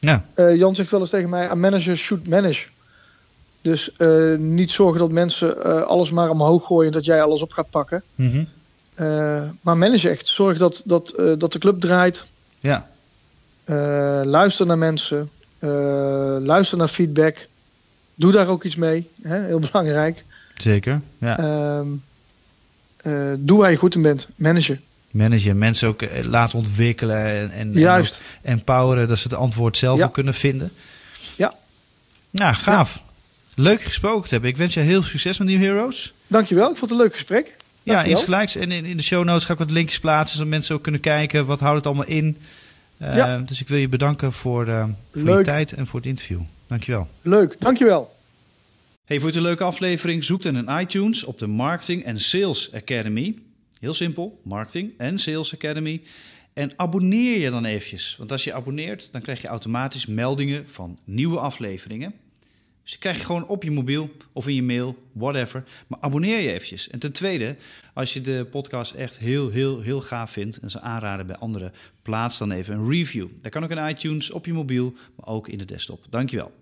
Speaker 1: Ja.
Speaker 2: Jan zegt wel eens tegen mij: a manager should manage. Dus niet zorgen dat mensen alles maar omhoog gooien en dat jij alles op gaat pakken.
Speaker 1: Mm -hmm.
Speaker 2: maar manage echt. Zorg dat, dat, dat de club draait.
Speaker 1: Ja.
Speaker 2: Luister naar mensen. Luister naar feedback. Doe daar ook iets mee. Hè? Heel belangrijk.
Speaker 1: Zeker, ja.
Speaker 2: Uh, doe waar je goed in bent. Managen.
Speaker 1: Managen. Mensen ook laten ontwikkelen. En, en,
Speaker 2: Juist.
Speaker 1: En empoweren. Dat ze het antwoord zelf
Speaker 2: ja.
Speaker 1: ook kunnen vinden.
Speaker 2: Ja.
Speaker 1: Nou, gaaf. Ja. Leuk gesproken te hebben. Ik wens je heel veel succes met New Heroes.
Speaker 2: Dankjewel. Ik vond het een leuk gesprek.
Speaker 1: Ja, iets gelijks. En in, in de show notes ga ik wat linkjes plaatsen. Zodat mensen ook kunnen kijken. Wat houdt het allemaal in? Uh, ja. Dus ik wil je bedanken voor, uh, voor je tijd en voor het interview. Dankjewel.
Speaker 2: Leuk, dankjewel.
Speaker 1: Hey, vond je het een leuke aflevering? Zoek dan in iTunes op de Marketing en Sales Academy. Heel simpel, Marketing en Sales Academy. En abonneer je dan eventjes. Want als je abonneert, dan krijg je automatisch meldingen van nieuwe afleveringen. Dus die krijg je gewoon op je mobiel of in je mail, whatever. Maar abonneer je eventjes. En ten tweede, als je de podcast echt heel, heel, heel gaaf vindt... en zou aanraden bij anderen, plaats dan even een review. Dat kan ook in iTunes, op je mobiel, maar ook in de desktop. Dankjewel.